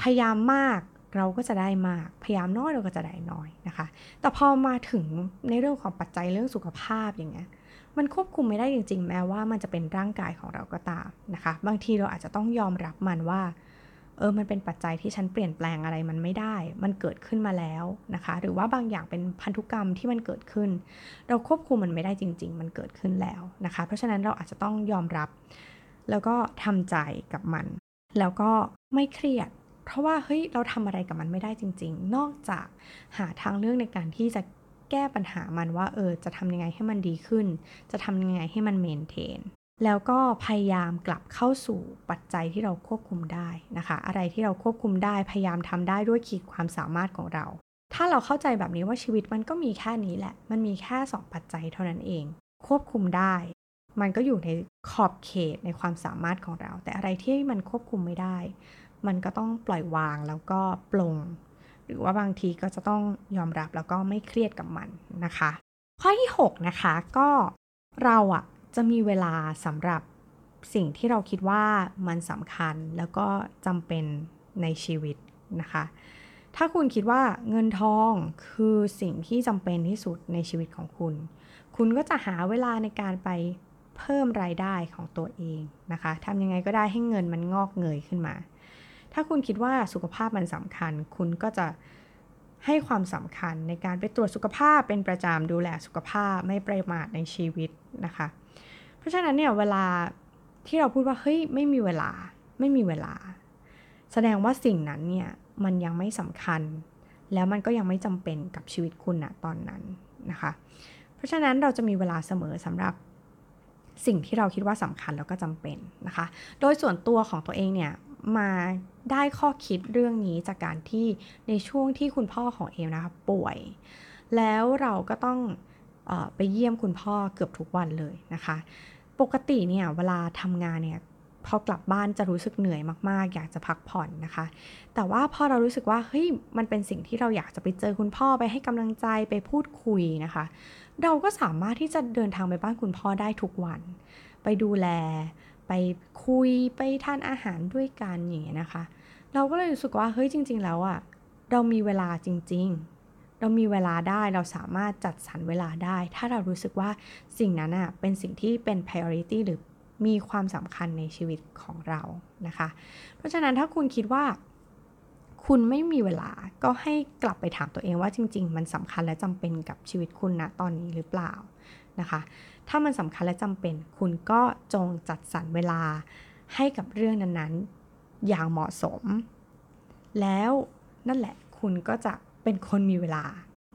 พยายามมากเราก็จะได้มาก พยายามน้อยเราก็จะได้น้อยนะคะ แต่พอมาถึงในเรื่องของปัจจัยเรื่องสุขภาพอย่างเงี้ยมันควบคุมไม่ได้จริง ๆ แม้ว่ามันจะเป็นร่างกายของเราก็ตามนะคะ บางทีเราอาจจะต้องยอมรับมันว่า ออมันเป็นปัจจัยที่ฉันเปลี่ยนแปลงอะไรมันไม่ได้ มันเกิดขึ้นมาแล้วนะคะ หรือว่าบางอย่างเป็นพันธุกรรมที่มันเกิดขึ้น เราควบคุมมันไม่ได้จริง ๆ มันเกิดขึ้นแล้วนะคะ เพราะฉะนั้นเราอาจจะต้องยอมรับ แล้วก็ทำใจกับมัน แล้วก็ไม่เครียด เพราะว่าเฮ้ยเราทำอะไรกับมันไม่ได้จริง ๆ นอกจากหาทางเลือกในการที่จะแก้ปัญหามันว่าเออจะทำยังไงให้มันดีขึ้น จะทำยังไงให้มันเมนเทน แล้วก็พยายามกลับเข้าสู่ปัจจัยที่เราควบคุมได้นะคะ อะไรที่เราควบคุมได้พยายามทำได้ด้วยขีดความสามารถของเรา ถ้าเราเข้าใจแบบนี้ว่าชีวิตมันก็มีแค่นี้แหละ มันมีแค่ 2 ปัจจัยเท่านั้นเอง ควบคุมได้ มันก็อยู่ในขอบเขตในความสามารถของเรา แต่อะไรที่มันควบคุมไม่ได้ มันก็ต้องปล่อยวางแล้วก็ปลง หรือว่าบางทีก็จะต้องยอมรับแล้วก็ไม่เครียดกับมันนะคะ ข้อที่ 6 นะคะก็เราอะ จะมีเวลาสำหรับสิ่งที่เราคิดว่ามันสำคัญแล้วก็จำเป็นในชีวิตนะคะ ถ้าคุณคิดว่าเงินทองคือสิ่งที่จำเป็นที่สุดในชีวิตของคุณ คุณก็จะหาเวลาในการไปเพิ่มรายได้ของตัวเองนะคะทำยังไงก็ได้ให้เงินมันงอกเงยขึ้นมา ถ้าคุณคิดว่าสุขภาพมันสำคัญ คุณก็จะให้ความสำคัญในการไปตรวจสุขภาพเป็นประจำดูแลสุขภาพไม่ประมาทในชีวิตนะคะ เพราะฉะนั้นเนี่ยเวลาที่เราพูดว่าเฮ้ยไม่มีเวลา ไม่มีเวลา แสดงว่าสิ่งนั้นเนี่ยมันยังไม่สำคัญ แล้วมันก็ยังไม่จำเป็นกับชีวิตคุณนะตอนนั้นนะคะ เพราะฉะนั้นเราจะมีเวลาเสมอสำหรับสิ่งที่เราคิดว่าสำคัญแล้วก็จำเป็นนะคะ โดยส่วนตัวของตัวเองเนี่ยมาได้ข้อคิดเรื่องนี้จากการที่ในช่วงที่คุณพ่อของเอมนะคะป่วย แล้วเราก็ต้องออไปเยี่ยมคุณพ่อเกือบทุกวันเลยนะคะ ปกติเนี่ยเวลาทำงานเนี่ยพอกลับบ้านจะรู้สึกเหนื่อยมากๆ อยากจะพักผ่อนนะคะ แต่ว่าพอเรารู้สึกว่าเฮ้ยมันเป็นสิ่งที่เราอยากจะไปเจอคุณพ่อไปให้กำลังใจไปพูดคุยนะคะ เราก็สามารถที่จะเดินทางไปบ้านคุณพ่อได้ทุกวัน ไปดูแล ไปคุยไปทานอาหารด้วยกันอย่างเงี้ยนะคะ เราก็เลยรู้สึกว่าเฮ้ยจริง ๆ แล้วอะเรามีเวลาจริง ๆ เรามีเวลาได้เราสามารถจัดสรรเวลาได้ ถ้าเรารู้สึกว่าสิ่งนั้นอะเป็นสิ่งที่เป็น priority หรือมีความสำคัญในชีวิตของเรานะคะ เพราะฉะนั้นถ้าคุณคิดว่าคุณไม่มีเวลาก็ให้กลับไปถามตัวเองว่าจริง ๆ มันสำคัญและจำเป็นกับชีวิตคุณนะตอนนี้หรือเปล่านะคะ ถ้ามันสำคัญและจำเป็น คุณก็จงจัดสรรเวลาให้กับเรื่องนั้นๆอย่างเหมาะสม แล้วนั่นแหละคุณก็จะ เป็นคนมีเวลา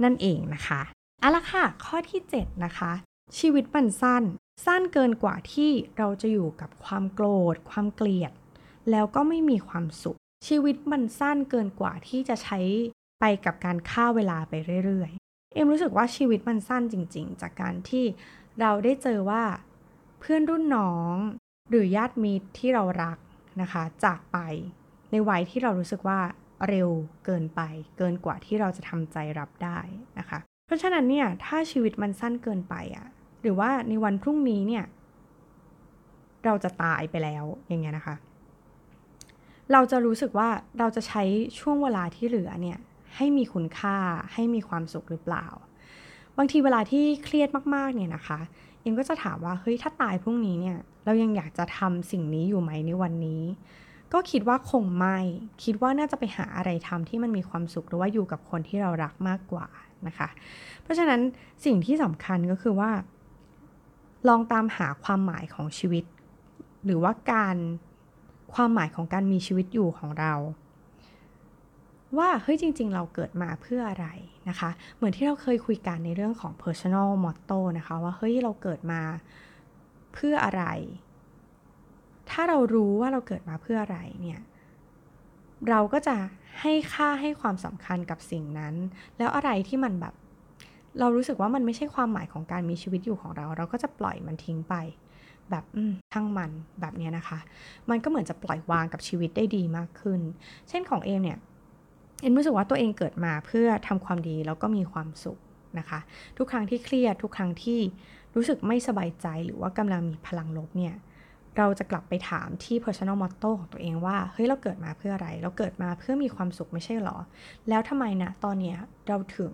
นั่นเองนะคะเอาละค่ะ ข้อที่ 7 นะคะ ชีวิตมันสั้น สั้นเกินกว่าที่เราจะอยู่กับความโกรธ ความเกลียด แล้วก็ไม่มีความสุข ชีวิตมันสั้นเกินกว่าที่จะใช้ไปกับการฆ่าเวลาไปเรื่อยๆ เอ็มรู้สึกว่าชีวิตมันสั้นจริง ๆ จากการที่เราได้เจอว่าเพื่อนรุ่นน้อง หรือญาติมิตรที่เรารักนะคะ จากไปในวัยที่เรารู้สึกว่า เร็วเกินไป เกินกว่าที่เราจะทำใจรับได้นะคะ เพราะฉะนั้นเนี่ยถ้าชีวิตมันสั้นเกินไปอะ่ะหรือว่าในวันพรุ่งนี้เนี่ยเราจะตายไปแล้วอย่างเงี้ยนะคะ เราจะรู้สึกว่าเราจะใช้ช่วงเวลาที่เหลือเนี่ยให้มีคุณค่าให้มีความสุขหรือเปล่า บางทีเวลาที่เครียดมากๆเนี่ยนะคะเอ็มก็จะถามว่าเฮ้ยถ้าตายพรุ่งนี้เนี่ยเรายังอยากจะทำสิ่งนี้อยู่ไหมในวันนี้ ก็คิดว่าคงไม่ คิดว่าน่าจะไปหาอะไรทำที่มันมีความสุขหรือว่าอยู่กับคนที่เรารักมากกว่านะคะ เพราะฉะนั้นสิ่งที่สำคัญก็คือว่า ลองตามหาความหมายของชีวิต หรือว่าการความหมายของการมีชีวิตอยู่ของเรา ว่าเฮ้ยจริง ๆ เราเกิดมาเพื่ออะไรนะคะ เหมือนที่เราเคยคุยกันในเรื่องของ personal motto นะคะ ว่าเฮ้ยเราเกิดมาเพื่ออะไร ถ้าเรารู้ว่าเราเกิดมาเพื่ออะไรเนี่ยเราก็จะให้ค่าให้ความสำคัญกับสิ่งนั้น แล้วอะไรที่มันแบบ เรารู้สึกว่ามันไม่ใช่ความหมายของการมีชีวิตอยู่ของเรา เราก็จะปล่อยมันทิ้งไป แบบทั้งมันแบบนี้นะคะ มันก็เหมือนจะปล่อยวางกับชีวิตได้ดีมากขึ้น เช่นของเอมเนี่ยเอ็มรู้สึกว่าตัวเองเกิดมาเพื่อทำความดีแล้วก็มีความสุขนะคะ ทุกครั้งที่เครียดทุกครั้งที่รู้สึกไม่สบายใจหรือว่ากำลังมีพลังลบเนี่ย เราจะกลับไปถามที่ personal motto ของตัวเองว่าเฮ้ยเราเกิดมาเพื่ออะไร เราเกิดมาเพื่อมีความสุขไม่ใช่หรอ แล้วทำไมนะตอนเนี้ยเราถึง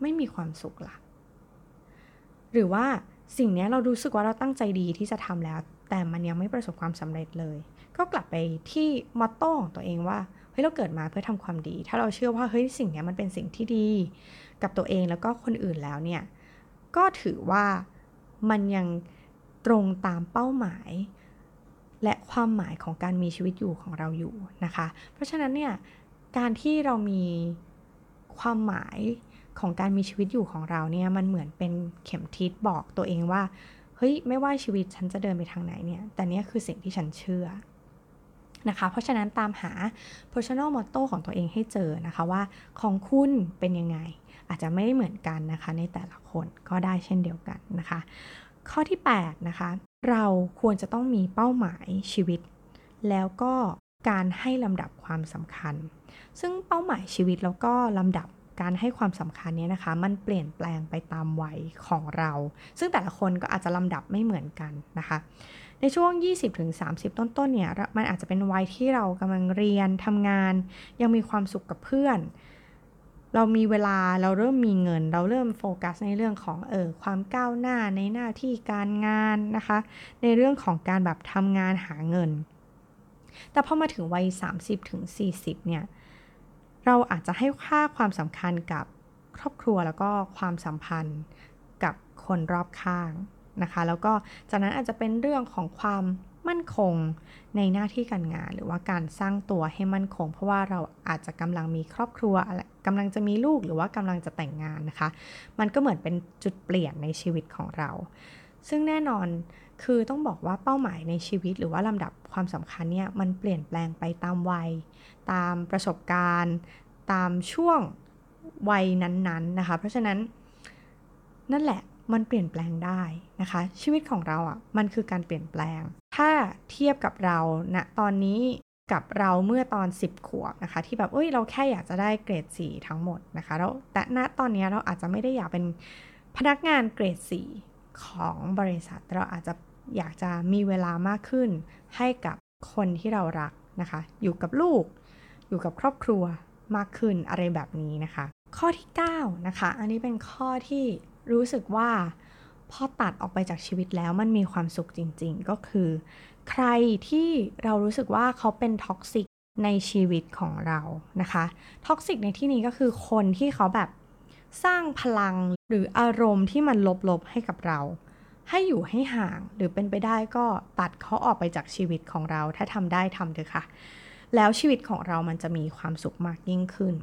ไม่มีความสุขละ่ะ หรือว่าสิ่งนี้เรารู้สึกว่าเราตั้งใจดีที่จะทำแล้ว แต่มันยังไม่ประสบความสำเร็จเลย ก็กลับไปที่มอตโต้ของตัวเองว่าเฮ้ยเราเกิดมาเพื่อทำความดี ถ้าเราเชื่อว่าเฮ้ยสิ่งนี้มันเป็นสิ่งที่ดี กับตัวเองแล้วก็คนอื่นแล้วเนี่ยก็ถือว่ามันยังตรงตามเป้าหมาย และความหมายของการมีชีวิตอยู่ของเราอยู่นะคะ เพราะฉะนั้นเนี่ยการที่เรามีความหมายของการมีชีวิตอยู่ของเราเนี่ยมันเหมือนเป็นเข็มทิศบอกตัวเองว่าเฮ้ยไม่ว่าชีวิตฉันจะเดินไปทางไหนเนี่ยแต่เนี้ยคือสิ่งที่ฉันเชื่อนะคะเพราะฉะนั้นตามหา personal motto ของตัวเองให้เจอนะคะว่าของคุณเป็นยังไง อาจจะไม่เหมือนกันนะคะในแต่ละคนก็ได้เช่นเดียวกันนะคะ ข้อที่ 8 นะคะ เราควรจะต้องมีเป้าหมายชีวิต แล้วก็การให้ลำดับความสำคัญ ซึ่งเป้าหมายชีวิตแล้วก็ลำดับการให้ความสำคัญเนี้ยนะคะ มันเปลี่ยนแปลงไปตามวัยของเรา ซึ่งแต่ละคนก็อาจจะลำดับไม่เหมือนกันนะคะ ในช่วง 20-30 ต้นๆเนี่ย มันอาจจะเป็นวัยที่เรากำลังเรียนทำงาน ยังมีความสุขกับเพื่อน เรามีเวลาเราเริ่มมีเงิน เราเริ่มโฟกัสในเรื่องของเออความก้าวหน้าในหน้าที่การงานนะคะ ในเรื่องของการแบบทำงานหาเงิน แต่พอมาถึงวัย 30-40เนี่ยเราอาจจะให้ค่าความสำคัญกับครอบครัวแล้วก็ความสัมพันธ์กับคนรอบข้างนะคะ แล้วก็จากนั้นอาจจะเป็นเรื่องของความมั่นคง ในหน้าที่การงานหรือว่าการสร้างตัวให้มั่นคง เพราะว่าเราอาจจะกำลังมีครอบครัวกำลังจะมีลูกหรือว่ากำลังจะแต่งงานนะคะ มันก็เหมือนเป็นจุดเปลี่ยนในชีวิตของเรา ซึ่งแน่นอนคือต้องบอกว่าเป้าหมายในชีวิตหรือว่าลำดับความสำคัญเนี่ยมันเปลี่ยนแปลงไปตามวัย ตามประสบการณ์ ตามช่วงวัยนั้นๆนะคะ เพราะฉะนั้นนั่นแหละ มันเปลี่ยนแปลงได้นะคะ ชีวิตของเราอะ่ะมันคือการเปลี่ยนแปลง ถ้าเทียบกับเราณนะตอนนี้กับเราเมื่อตอน 10 ขวบนะคะ ที่แบบเอ้ยเราแค่อยากจะได้เกรด 4 ทั้งหมดนะคะแล้วแต่ณตอนนี้เราอาจจะไม่ได้อยากเป็นพนักงานเกรด 4 ของบริษัท เราอาจจะอยากจะมีเวลามากขึ้น ให้กับคนที่เรารักนะคะ อยู่กับลูก อยู่กับครอบครัวมากขึ้นอะไรแบบนี้นะคะ ข้อที่ 9 นะคะ อันนี้เป็นข้อที่ รู้สึกว่าพอตัดออกไปจากชีวิตแล้วมันมีความสุขจริง ๆ ก็คือ ใครที่เรารู้สึกว่าเขาเป็น toxic ในชีวิตของเรานะคะ toxic ในที่นี้ก็คือคนที่เขาแบบสร้างพลังหรืออารมณ์ที่มันลบๆให้กับเรา ให้อยู่ให้ห่างหรือเป็นไปได้ก็ตัดเขาออกไปจากชีวิตของเราถ้าทำได้ทำเถอะค่ะ แล้วชีวิตของเรามันจะมีความสุขมากยิ่งขึ้น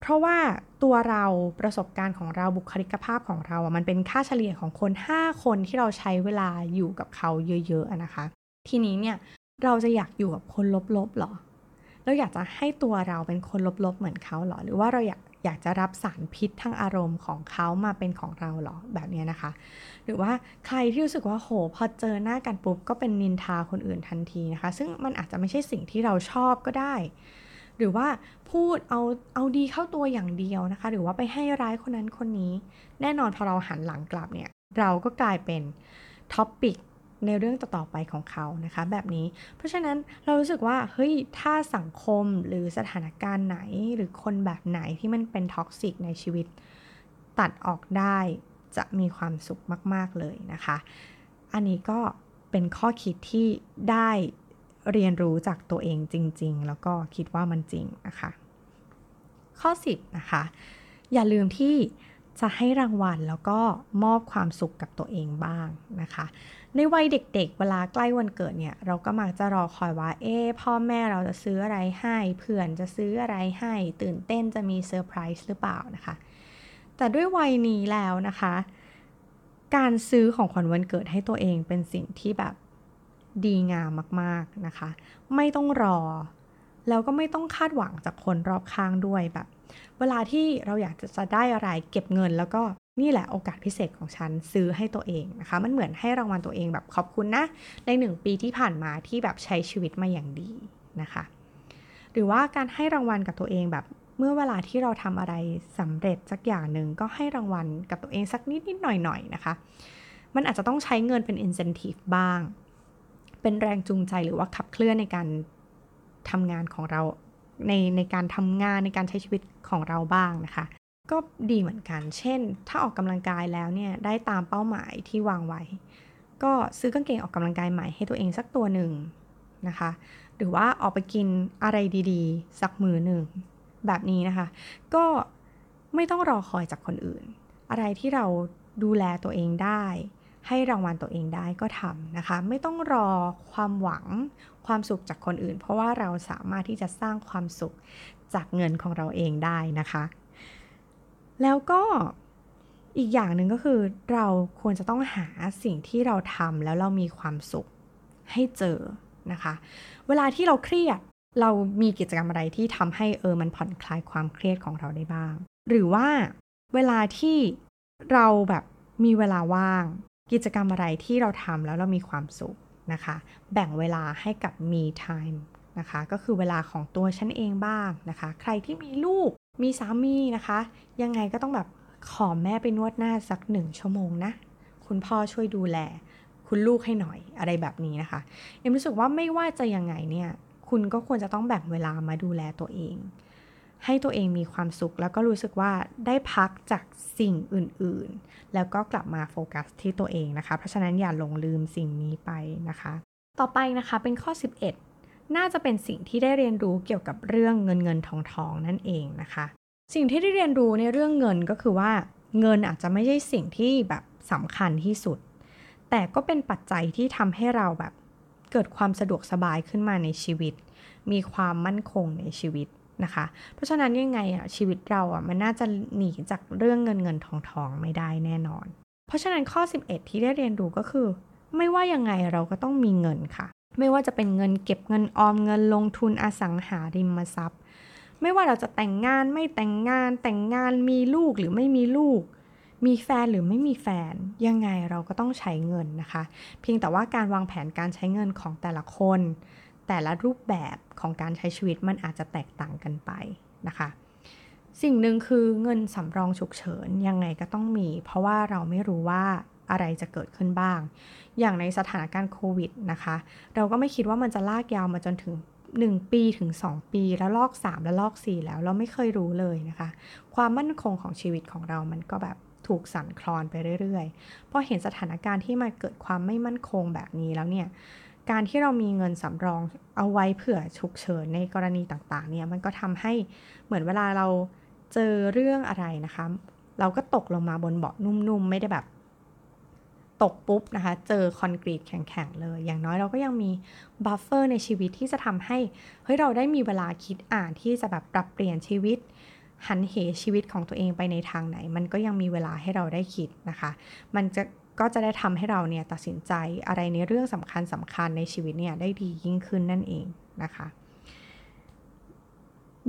เพราะว่าตัวเราประสบการณ์ของเราบุคลิกภาพของเราอะมันเป็นค่าเฉลี่ยของคน 5 คนที่เราใช้เวลาอยู่กับเขาเยอะๆนะคะ ทีนี้เนี่ยเราจะอยากอยู่กับคนลบๆหรอเราอยากจะให้ตัวเราเป็นคนลบๆเหมือนเขาหรอ หรือว่าเราอยากอยากจะรับสารพิษทางอารมณ์ของเขามาเป็นของเราหรอแบบนี้นะคะ หรือว่าใครที่รู้สึกว่าโหพอเจอหน้ากันปุ๊บก็เป็นนินทาคนอื่นทันทีนะคะ ซึ่งมันอาจจะไม่ใช่สิ่งที่เราชอบก็ได้ หรือว่า พูดเอาเอาดีเข้าตัวอย่างเดียวนะคะ หรือว่าไปให้ร้ายคนนั้นคนนี้ แน่นอนพอเราหันหลังกลับเนี่ยเราก็กลายเป็น topic ในเรื่องต่อๆไปของเขานะคะแบบนี้ เพราะฉะนั้นเรารู้สึกว่าเฮ้ยถ้าสังคมหรือสถานการณ์ไหนหรือคนแบบไหนที่มันเป็น toxic ในชีวิต ตัดออกได้จะมีความสุขมาก ๆ เลยนะคะ อันนี้ก็เป็นข้อคิดที่ได้ เรียนรู้จากตัวเองจริง ๆ แล้วก็คิดว่ามันจริงนะคะ ข้อ 10 นะคะ อย่าลืมที่จะให้รางวัลแล้วก็มอบความสุขกับตัวเองบ้างนะคะ ในวัยเด็กๆเวลาใกล้วันเกิดเนี่ย เราก็มักจะรอคอยว่า เอ๊พ่อแม่เราจะซื้ออะไรให้ เพื่อนจะซื้ออะไรให้ ตื่นเต้นจะมีเซอร์ไพรส์หรือเปล่านะคะ แต่ด้วยวัยนี้แล้วนะคะ การซื้อของขวัญวันเกิดให้ตัวเองเป็นสิ่งที่แบบ ดีงามมากๆนะคะ ไม่ต้องรอ แล้วก็ไม่ต้องคาดหวังจากคนรอบข้างด้วยแบบ เวลาที่เราอยากจะจะได้อะไรเก็บเงินแล้วก็นี่แหละโอกาสพิเศษของฉันซื้อให้ตัวเองนะคะ มันเหมือนให้รางวัลตัวเองแบบขอบคุณนะ ในหนึ่งปีที่ผ่านมาที่แบบใช้ชีวิตมาอย่างดีนะคะ หรือว่าการให้รางวัลกับตัวเองแบบเมื่อเวลาที่เราทำอะไรสำเร็จสักอย่างหนึ่งก็ให้รางวัลกับตัวเองสักนิดนิดหน่อยหน่อยนะคะ มันอาจจะต้องใช้เงินเป็น incentive บ้าง เป็นแรงจูงใจหรือว่าขับเคลื่อนในการทำงานของเราในในการทำงานในการใช้ชีวิตของเราบ้างนะคะ ก็ดีเหมือนกัน เช่น ถ้าออกกำลังกายแล้วเนี่ยได้ตามเป้าหมายที่วางไว้ ก็ซื้อกางเกงออกกำลังกายใหม่ให้ตัวเองสักตัวหนึ่งนะคะ หรือว่าออกไปกินอะไรดีๆ สักมือหนึ่งแบบนี้นะคะ ก็ไม่ต้องรอคอยจากคนอื่น อะไรที่เราดูแลตัวเองได้ ให้รางวัลตัวเองได้ก็ทำนะคะ ไม่ต้องรอความหวังความสุขจากคนอื่น เพราะว่าเราสามารถที่จะสร้างความสุขจากเงินของเราเองได้นะคะ แล้วก็อีกอย่างหนึ่งก็คือเราควรจะต้องหาสิ่งที่เราทำแล้วเรามีความสุขให้เจอนะคะ เวลาที่เราเครียดเรามีกิจกรรมอะไรที่ทำให้เออมันผ่อนคลายความเครียดของเราได้บ้าง หรือว่าเวลาที่เราแบบมีเวลาว่าง กิจกรรมอะไรที่เราทำแล้วเรามีความสุขนะคะ แบ่งเวลาให้กับ me time นะคะ ก็คือเวลาของตัวฉันเองบ้างนะคะ ใครที่มีลูก มีสามีนะคะ ยังไงก็ต้องแบบขอแม่ไปนวดหน้าสักหนึ่งชั่วโมงนะ คุณพ่อช่วยดูแล คุณลูกให้หน่อยอะไรแบบนี้นะคะเอ็มรู้สึกว่าไม่ว่าจะยังไงเนี่ย คุณก็ควรจะต้องแบ่งเวลามาดูแลตัวเอง ให้ตัวเองมีความสุข แล้วก็รู้สึกว่าได้พักจากสิ่งอื่นๆ แล้วก็กลับมาโฟกัสที่ตัวเองนะคะ เพราะฉะนั้นอย่าหลงลืมสิ่งนี้ไปนะคะ ต่อไปนะคะเป็นข้อ 11 น่าจะเป็นสิ่งที่ได้เรียนรู้เกี่ยวกับเรื่องเงินเงินทองทองนั่นเองนะคะ สิ่งที่ได้เรียนรู้ในเรื่องเงินก็คือว่าเงินอาจจะไม่ใช่สิ่งที่แบบสำคัญที่สุด แต่ก็เป็นปัจจัยที่ทำให้เราแบบเกิดความสะดวกสบายขึ้นมาในชีวิต มีความมั่นคงในชีวิต นะคะ เพราะฉะนั้นยังไงอะชีวิตเราอะมันน่าจะหนีจากเรื่องเงินเงินทองทองไม่ได้แน่นอน เพราะฉะนั้นข้อ 11 ที่ได้เรียนรู้ก็คือ ไม่ว่ายังไงเราก็ต้องมีเงินค่ะ ไม่ว่าจะเป็นเงินเก็บเงินออมเงินลงทุนอสังหาริมทรัพย์ ไม่ว่าเราจะแต่งงานไม่แต่งงานแต่งงานมีลูกหรือไม่มีลูกมีแฟนหรือไม่มีแฟนยังไงเราก็ต้องใช้เงินนะคะ เพียงแต่ว่าการวางแผนการใช้เงินของแต่ละคน แต่ละรูปแบบของการใช้ชีวิตมันอาจจะแตกต่างกันไปนะคะ สิ่งหนึ่งคือเงินสำรองฉุกเฉินยังไงก็ต้องมี เพราะว่าเราไม่รู้ว่าอะไรจะเกิดขึ้นบ้าง อย่างในสถานการณ์โควิดนะคะ เราก็ไม่คิดว่ามันจะลากยาวมาจนถึง 1 ปีถึง 2 ปีแล้วลอก 3 แล้วลอก 4 แล้วเราไม่เคยรู้เลยนะคะ ความมั่นคงของชีวิตของเรามันก็แบบถูกสั่นคลอนไปเรื่อยๆพอเห็นสถานการณ์ที่มาเกิดความไม่มั่นคงแบบนี้แล้วเนี่ย การที่เรามีเงินสำรองเอาไว้เผื่อฉุกเฉินในกรณีต่างๆเนี่ยมันก็ทำให้เหมือนเวลาเราเจอเรื่องอะไรนะคะ เราก็ตกลงมาบนเบาะนุ่มๆ ไม่ได้แบบ ตกปุ๊บนะคะ เจอคอนกรีตแข็งๆ เลย อย่างน้อยเราก็ยังมี buffer ในชีวิตที่จะทำให้เฮ้ยเราได้มีเวลาคิดอ่านที่จะแบบปรับเปลี่ยนชีวิตหันเหชีวิตของตัวเองไปในทางไหน มันก็ยังมีเวลาให้เราได้คิดนะคะ มันจะ ก็จะได้ทำให้เราเนี่ยตัดสินใจอะไรในเรื่องสำคัญสำคัญในชีวิตเนี่ยได้ดียิ่งขึ้นนั่นเองนะคะ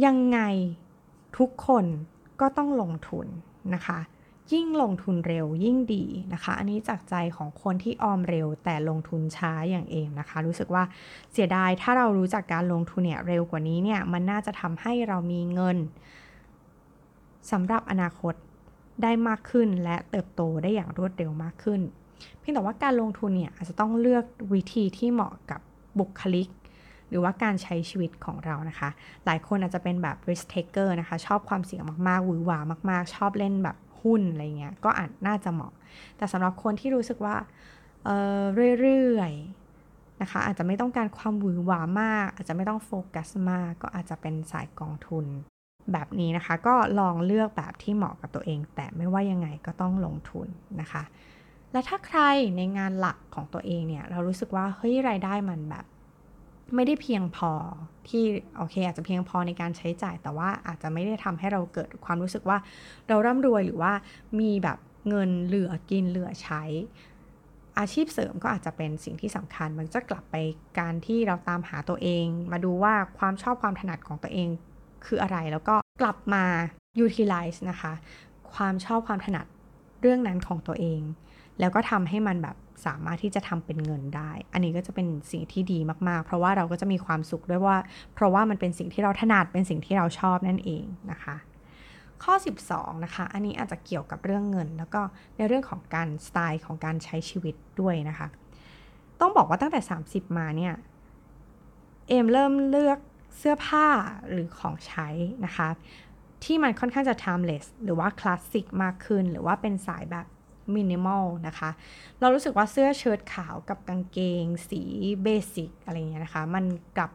ยังไงทุกคนก็ต้องลงทุนนะคะ ยิ่งลงทุนเร็วยิ่งดีนะคะ อันนี้จากใจของคนที่ออมเร็วแต่ลงทุนช้าอย่างเอมนะคะ รู้สึกว่าเสียดายถ้าเรารู้จักการลงทุนเนี่ยเร็วกว่านี้เนี่ยมันน่าจะทำให้เรามีเงินสำหรับอนาคต ได้มากขึ้นและเติบโตได้อย่างรวดเร็วมากขึ้น เพียงแต่ว่าการลงทุนเนี่ยอาจจะต้องเลือกวิธีที่เหมาะกับบุคลิก หรือว่าการใช้ชีวิตของเรานะคะ หลายคนอาจจะเป็นแบบ risk taker นะคะ ชอบความเสี่ยงมากๆวือหวามาก ๆ ชอบเล่นแบบหุ้นอะไรเงี้ยก็อาจน่าจะเหมาะ แต่สำหรับคนที่รู้สึกว่าเเรื่อยๆนะคะ อาจจะไม่ต้องการความหวือหวามาก อาจจะไม่ต้องโฟกัสมาก ก็อาจจะเป็นสายกองทุน แบบนี้นะคะ ก็ลองเลือกแบบที่เหมาะกับตัวเอง แต่ไม่ว่ายังไงก็ต้องลงทุนนะคะ และถ้าใครในงานหลักของตัวเองเนี่ย เรารู้สึกว่าเฮ้ยรายได้มันแบบไม่ได้เพียงพอที่โอเค อาจจะเพียงพอในการใช้จ่าย แต่ว่าอาจจะไม่ได้ทำให้เราเกิดความรู้สึกว่าเราร่ำรวยหรือว่ามีแบบเงินเหลือกินเหลือใช้ อาชีพเสริมก็อาจจะเป็นสิ่งที่สำคัญ มันจะกลับไปการที่เราตามหาตัวเอง มาดูว่าความชอบความถนัดของตัวเอง คืออะไร แล้วก็กลับมา utilize นะคะ ความชอบความถนัดเรื่องนั้นของตัวเอง แล้วก็ทำให้มันแบบสามารถที่จะทำเป็นเงินได้ อันนี้ก็จะเป็นสิ่งที่ดีมากๆ เพราะว่าเราก็จะมีความสุขด้วยว่า เพราะว่ามันเป็นสิ่งที่เราถนัดเป็นสิ่งที่เราชอบนั่นเองนะคะข้อ 12 นะคะ อันนี้อาจจะเกี่ยวกับเรื่องเงิน แล้วก็ในเรื่องของการสไตล์ของการใช้ชีวิตด้วยนะคะ ต้องบอกว่าตั้งแต่ 30 มาเนี่ย เอมเริ่มเลือก เสื้อผ้าหรือของใช้นะคะ ที่มันค่อนข้างจะ timeless หรือว่าคลาสสิกมากขึ้น หรือว่าเป็นสายแบบมินิมอลนะคะ เรารู้สึกว่าเสื้อเชิ้ตขาวกับกางเกง สีเบสิกอะไรเงี้ยนะคะ มันกับ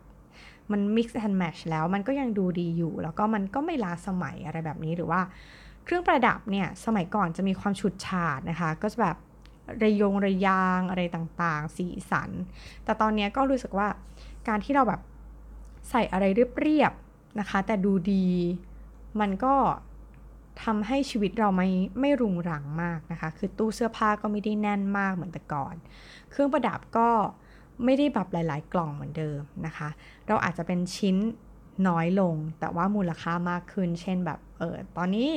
มัน mix and match แล้วมันก็ยังดูดีอยู่ แล้วก็มันก็ไม่ล้าสมัยอะไรแบบนี้หรือว่าเครื่องประดับเนี่ย สมัยก่อนจะมีความฉุดฉาดนะคะ ก็จะแบบระยงระยางอะไรต่างๆ สีสัน แต่ตอนนี้ก็รู้สึกว่าการที่เราแบบ ใส่อะไรเรียบๆนะคะ แต่ดูดี มันก็ทำให้ชีวิตเราไม่ไม่รุงรังมากนะคะ คือตู้เสื้อผ้าก็ไม่ได้แน่นมากเหมือนแต่ก่อน เครื่องประดับก็ไม่ได้แบบหลาย ๆ กล่องเหมือนเดิมนะคะ เราอาจจะเป็นชิ้นน้อยลง แต่ว่ามูลค่ามากขึ้น เช่นแบบเออตอนนี้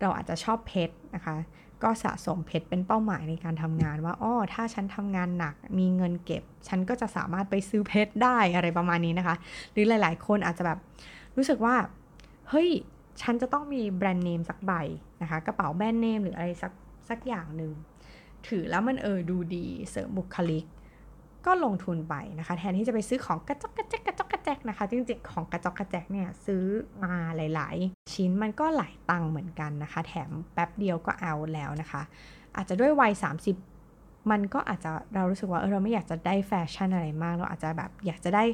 เราอาจจะชอบเพชรนะคะ ก็สะสมเพชรเป็นเป้าหมายในการทำงานว่าอ้อถ้าฉันทำงานหนักมีเงินเก็บ ฉันก็จะสามารถไปซื้อเพชรได้อะไรประมาณนี้นะคะ หรือหลาย ๆ คนอาจจะแบบรู้สึกว่าเฮ้ยฉันจะต้องมีแบรนด์เนมสักใบนะคะกระเป๋าแบรนด์เนมหรืออะไรสักสักอย่างหนึ่งถือแล้วมันเออดูดีเสริมบุคลิก ก็ลงทุนไปนะคะแทนที่จะไปซื้อของกระจกกระแจกกระจกกระแจกนะคะจริงๆของกระจกกระแจกเนี่ยซื้อมาหลาย ๆ ชิ้นมันก็หลายตังค์เหมือนกันนะคะ แถมแป๊บเดียวก็เอาแล้วนะคะ อาจจะด้วยวัย 30 มันก็อาจจะเรารู้สึกว่าเออเราไม่อยากจะได้แฟชั่นอะไรมากเราอาจจะแบบอยากจะได้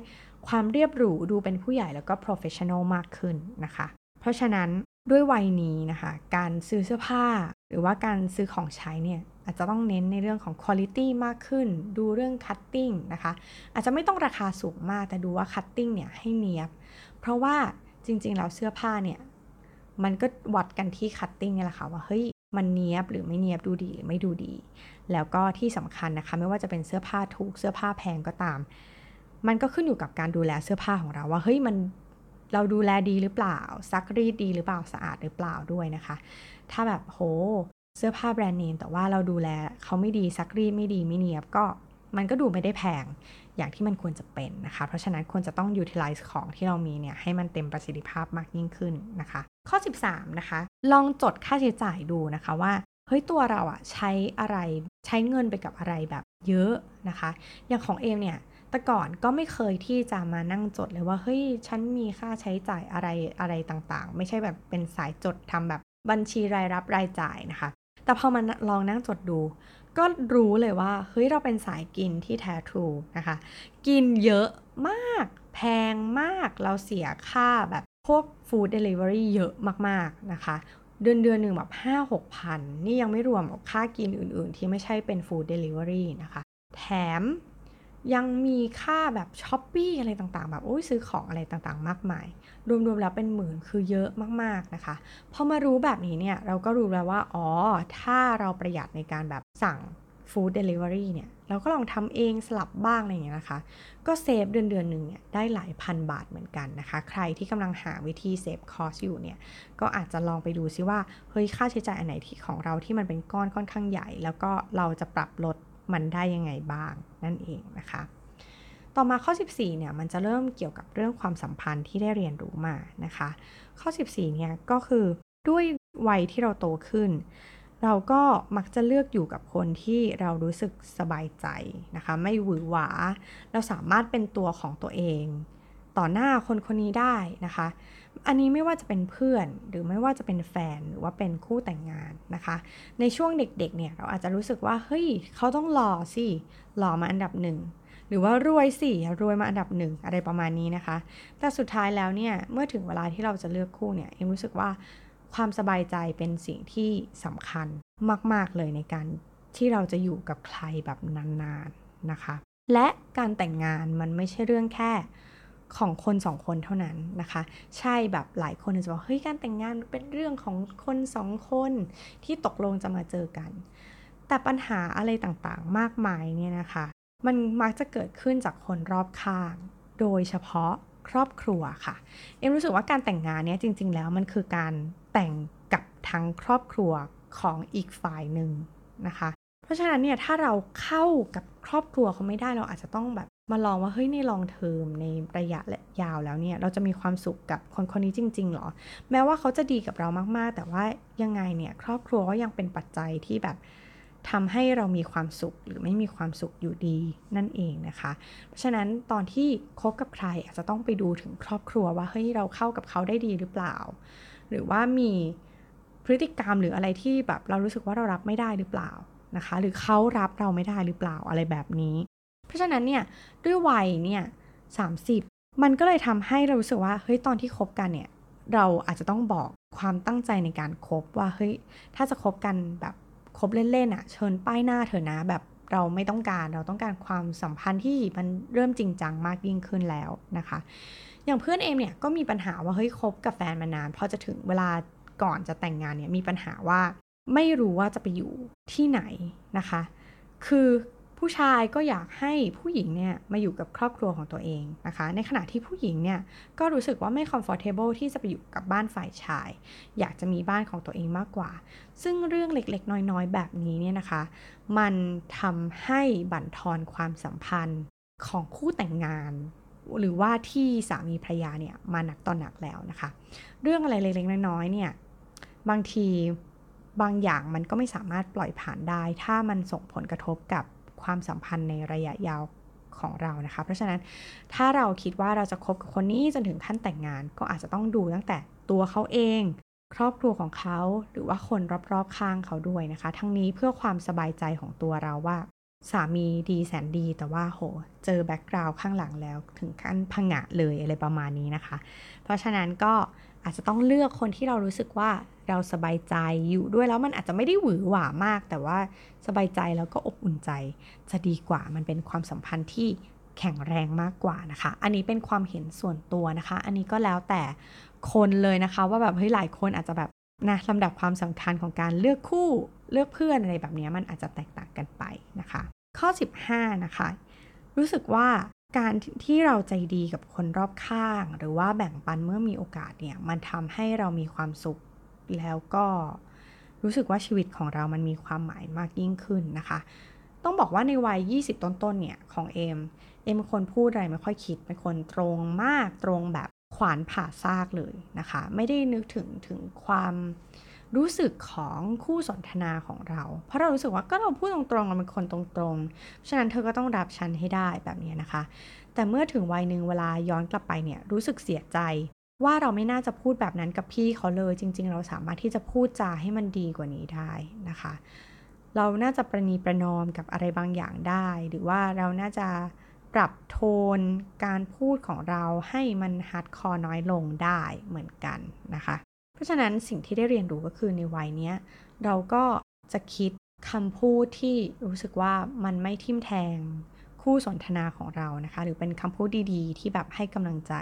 ความเรียบหรูดูเป็นผู้ใหญ่แล้วก็ professional มากขึ้นนะคะ เพราะฉะนั้นด้วยวัยนี้นะคะ การซื้อเสื้อผ้า หรือว่าการซื้อของใช้เนี่ย อาจจะต้องเน้นในเรื่องของคุณภาพมากขึ้น ดูเรื่อง cutting นะคะ อาจจะไม่ต้องราคาสูงมากแต่ดูว่า cutting เนี่ยให้เนียบ เพราะว่าจริงๆแล้วเสื้อผ้าเนี่ย มันก็วัดกันที่ cutting นี่แหละค่ะว่าเฮ้ยมันเนียบหรือไม่เนียบดูดีหรือไม่ดูดี แล้วก็ที่สำคัญนะคะ ไม่ว่าจะเป็นเสื้อผ้าถูกเสื้อผ้าแพงก็ตาม มันก็ขึ้นอยู่กับการดูแลเสื้อผ้าของเราว่าเฮ้ยมันเราดูแลดีหรือเปล่าซักรีดดีหรือเปล่าสะอาดหรือเปล่าด้วยนะคะ ถ้าแบบโห เสื้อผ้าแบรนด์เนมแต่ว่าเราดูแลเขาไม่ดีซักรีดไม่ดีไม่เนียบก็มันก็ดูไม่ได้แพงอย่างที่มันควรจะเป็นนะคะ เพราะฉะนั้นควรจะต้อง utilize ของที่เรามีเนี่ยให้มันเต็มประสิทธิภาพมากยิ่งขึ้นนะคะ ข้อ 13 นะคะ ลองจดค่าใช้จ่ายดูนะคะว่าเฮ้ยตัวเราอะใช้อะไรใช้เงินไปกับอะไรแบบเยอะนะคะ อย่างของเอมเนี่ยแต่ก่อนก็ไม่เคยที่จะมานั่งจดเลยว่าเฮ้ยฉันมีค่าใช้จ่ายอะไรอะไรต่างๆ ไม่ใช่แบบเป็นสายจดทำแบบบัญชีรายรับรายจ่ายนะคะ แต่พอมาลองนั่งจดดู ก็รู้เลยว่าเฮ้ยเราเป็นสายกินที่แท้ true นะคะ กินเยอะมาก แพงมาก เราเสียค่าแบบพวก food delivery เยอะมากๆนะคะ เดือนเดือนหนึ่งแบบห้าหกพันนี่ยังไม่รวมค่ากินอื่นๆ ที่ไม่ใช่เป็น food delivery นะคะ แถม ยังมีค่าแบบ Shopee อะไรต่างๆ แบบโอ้ยซื้อของอะไรต่างๆ มากมาย รวมๆแล้วเป็นหมื่นคือเยอะมากๆนะคะพอมารู้แบบนี้เนี่ยเราก็รู้แล้วว่าอ๋อถ้าเราประหยัดในการแบบสั่ง food delivery เนี่ยเราก็ลองทำเองสลับบ้างอะไรอย่างเงี้ยนะคะ ก็ save เดือนเดือนหนึ่งเนี่ยได้หลายพันบาทเหมือนกันนะคะ ใครที่กำลังหาวิธี save cost อยู่เนี่ยก็อาจจะลองไปดูซิว่าเฮ้ยค่าใช้จ่ายอันไหนที่ของเราที่มันเป็นก้อนค่อนข้างใหญ่ แล้วก็เราจะปรับลด มันได้ยังไงบ้างนั่นเองนะคะ ต่อมาข้อ 14เนี่ยมันจะเริ่มเกี่ยวกับเรื่องความสัมพันธ์ที่ได้เรียนรู้มานะคะ ข้อ 14เนี่ยก็คือด้วยวัยที่เราโตขึ้น เราก็มักจะเลือกอยู่กับคนที่เรารู้สึกสบายใจนะคะ ไม่หวือหวา เราสามารถเป็นตัวของตัวเอง ต่อหน้าคนคนนี้ได้นะคะ อันนี้ไม่ว่าจะเป็นเพื่อนหรือไม่ว่าจะเป็นแฟนหรือว่าเป็นคู่แต่งงานนะคะ ในช่วงเด็กๆเนี่ยเราอาจจะรู้สึกว่าเฮ้ยเขาต้องหล่อสิหล่อมาอันดับหนึ่งหรือว่ารวยสิรวยมาอันดับหนึ่งอะไรประมาณนี้นะคะ แต่สุดท้ายแล้วเนี่ยเมื่อถึงเวลาที่เราจะเลือกคู่เนี่ยเอ็มรู้สึกว่าความสบายใจเป็นสิ่งที่สำคัญมาก ๆ เลยในการที่เราจะอยู่กับใครแบบนานๆนะคะ และการแต่งงานมันไม่ใช่เรื่องแค่ ของคนสองคนเท่านั้นนะคะ ใช่แบบหลายคนจะบอกเฮ้ยการแต่งงานเป็นเรื่องของคนสองคนที่ตกลงจะมาเจอกัน แต่ปัญหาอะไรต่างๆมากมายเนี่ยนะคะ มันมักจะเกิดขึ้นจากคนรอบข้าง โดยเฉพาะครอบครัวค่ะ เอ็มรู้สึกว่าการแต่งงานเนี่ยจริง ๆ แล้วมันคือการแต่งกับทั้งครอบครัวของอีกฝ่ายหนึ่งนะคะ เพราะฉะนั้นเนี่ยถ้าเราเข้ากับครอบครัวเขาไม่ได้เราอาจจะต้องแบบ มาลองว่าเฮ้ยในลองเทอมในระยะยาวแล้วเนี่ย เราจะมีความสุขกับคนคนนี้จริงๆหรอ แม้ว่าเขาจะดีกับเรามากๆ แต่ว่ายังไงเนี่ยครอบครัวก็ยังเป็นปัจจัยที่แบบทำให้เรามีความสุขหรือไม่มีความสุขอยู่ดีนั่นเองนะคะ เพราะฉะนั้นตอนที่คบกับใครอาจจะต้องไปดูถึงครอบครัวว่าเฮ้ยเราเข้ากับเขาได้ดีหรือเปล่า หรือว่ามีพฤติกรรมหรืออะไรที่แบบเรารู้สึกว่าเรารับไม่ได้หรือเปล่านะคะ หรือเขารับเราไม่ได้หรือเปล่าอะไรแบบนี้ เพราะฉะนั้นเนี่ยด้วยวัยเนี่ยสามันก็เลยทำให้เรารู้สึกว่าเฮ้ยตอนที่คบกันเนี่ยเราอาจจะต้องบอกความตั้งใจในการครบว่าเฮ้ยถ้าจะคบกันแบบคบเล่นๆอะ่ะเชิญป้ายหน้าเถอะนะแบบเราไม่ต้องการเราต้องการความสัมพันธ์ที่มันเริ่มจริงจังมากยิ่งขึ้นแล้วนะคะ อย่างเพื่อนเอมเนี่ยก็มีปัญหาว่าเฮ้ยคบกับแฟนมานานพอจะถึงเวลาก่อนจะแต่งงานเนี่ยมีปัญหาว่าไม่รู้ว่าจะไปอยู่ที่ไหนนะคะ คือ ผู้ชายก็อยากให้ผู้หญิงเนี่ยมาอยู่กับครอบครัวของตัวเองนะคะ ในขณะที่ผู้หญิงเนี่ยก็รู้สึกว่าไม่ comfortable ที่จะไปอยู่กับบ้านฝ่ายชาย อยากจะมีบ้านของตัวเองมากกว่า ซึ่งเรื่องเล็กๆ น้อยๆ แบบนี้เนี่ยนะคะ มันทำให้บั่นทอนความสัมพันธ์ของคู่แต่งงานหรือว่าที่สามีภรรยาเนี่ยมาหนักตอนหนักแล้วนะคะ เรื่องอะไรเล็กๆน้อยๆเนี่ยบางทีบางอย่างมันก็ไม่สามารถปล่อยผ่านได้ ถ้ามันส่งผลกระทบกับ ความสัมพันธ์ในระยะยาวของเรานะคะ เพราะฉะนั้นถ้าเราคิดว่าเราจะคบกับคนนี้จนถึงขั้นแต่งงาน ก็อาจจะต้องดูตั้งแต่ตัวเขาเอง ครอบครัวของเขา หรือว่าคนรอบๆข้างเขาด้วยนะคะ ทั้งนี้เพื่อความสบายใจของตัวเราว่า สามีดีแสนดี แต่ว่าโห เจอแบ็กกราวด์ข้างหลังแล้ว ถึงขั้นพังะเลยอะไรประมาณนี้นะคะ เพราะฉะนั้นก็ อาจจะต้องเลือกคนที่เรารู้สึกว่าเราสบายใจอยู่ด้วยแล้วมันอาจจะไม่ได้หวือหวามาก แต่ว่าสบายใจแล้วก็อบอุ่นใจจะดีกว่ามันเป็นความสัมพันธ์ที่แข็งแรงมากกว่านะคะ อันนี้เป็นความเห็นส่วนตัวนะคะ อันนี้ก็แล้วแต่คนเลยนะคะ ว่าแบบเฮ้ยหลายคนอาจจะแบบนะลำดับความสำคัญของการเลือกคู่เลือกเพื่อนอะไรแบบนี้มันอาจจะแตกต่างกันไปนะคะ ข้อ 15 นะคะ รู้สึกว่า การที่เราใจดีกับคนรอบข้าง หรือว่าแบ่งปันเมื่อมีโอกาสเนี่ยมันทำให้เรามีความสุขแล้วก็รู้สึกว่าชีวิตของเรามันมีความหมายมากยิ่งขึ้นนะคะ ต้องบอกว่าในวัย 20 ต้นๆเนี่ยของเอมเอมเป็นคนพูดอะไรไม่ค่อยคิดเป็นคนตรงมากตรงแบบขวานผ่าซากเลยนะคะ ไม่ได้นึกถึงถึงความ รู้สึกของคู่สนทนาของเรา เพราะเรารู้สึกว่าก็เราพูดตรงๆเราเป็นคนตรงๆ ฉะนั้นเธอก็ต้องรับฉันให้ได้แบบนี้นะคะ แต่เมื่อถึงวัยหนึ่งเวลาย้อนกลับไปเนี่ยรู้สึกเสียใจ ว่าเราไม่น่าจะพูดแบบนั้นกับพี่เขาเลย จริง ๆ เราสามารถที่จะพูดจาให้มันดีกว่านี้ได้นะคะ เราน่าจะประนีประนอมกับอะไรบางอย่างได้ หรือว่าเราน่าจะปรับโทนการพูดของเราให้มัน hardcore น้อยลงได้เหมือนกันนะคะ เพราะฉะนั้นสิ่งที่ได้เรียนรู้ก็คือในวัยนี้เราก็จะคิดคำพูดที่รู้สึกว่ามันไม่ทิ่มแทงคู่สนทนาของเรานะคะ หรือเป็นคำพูดดีๆ ที่แบบให้กำลังใจ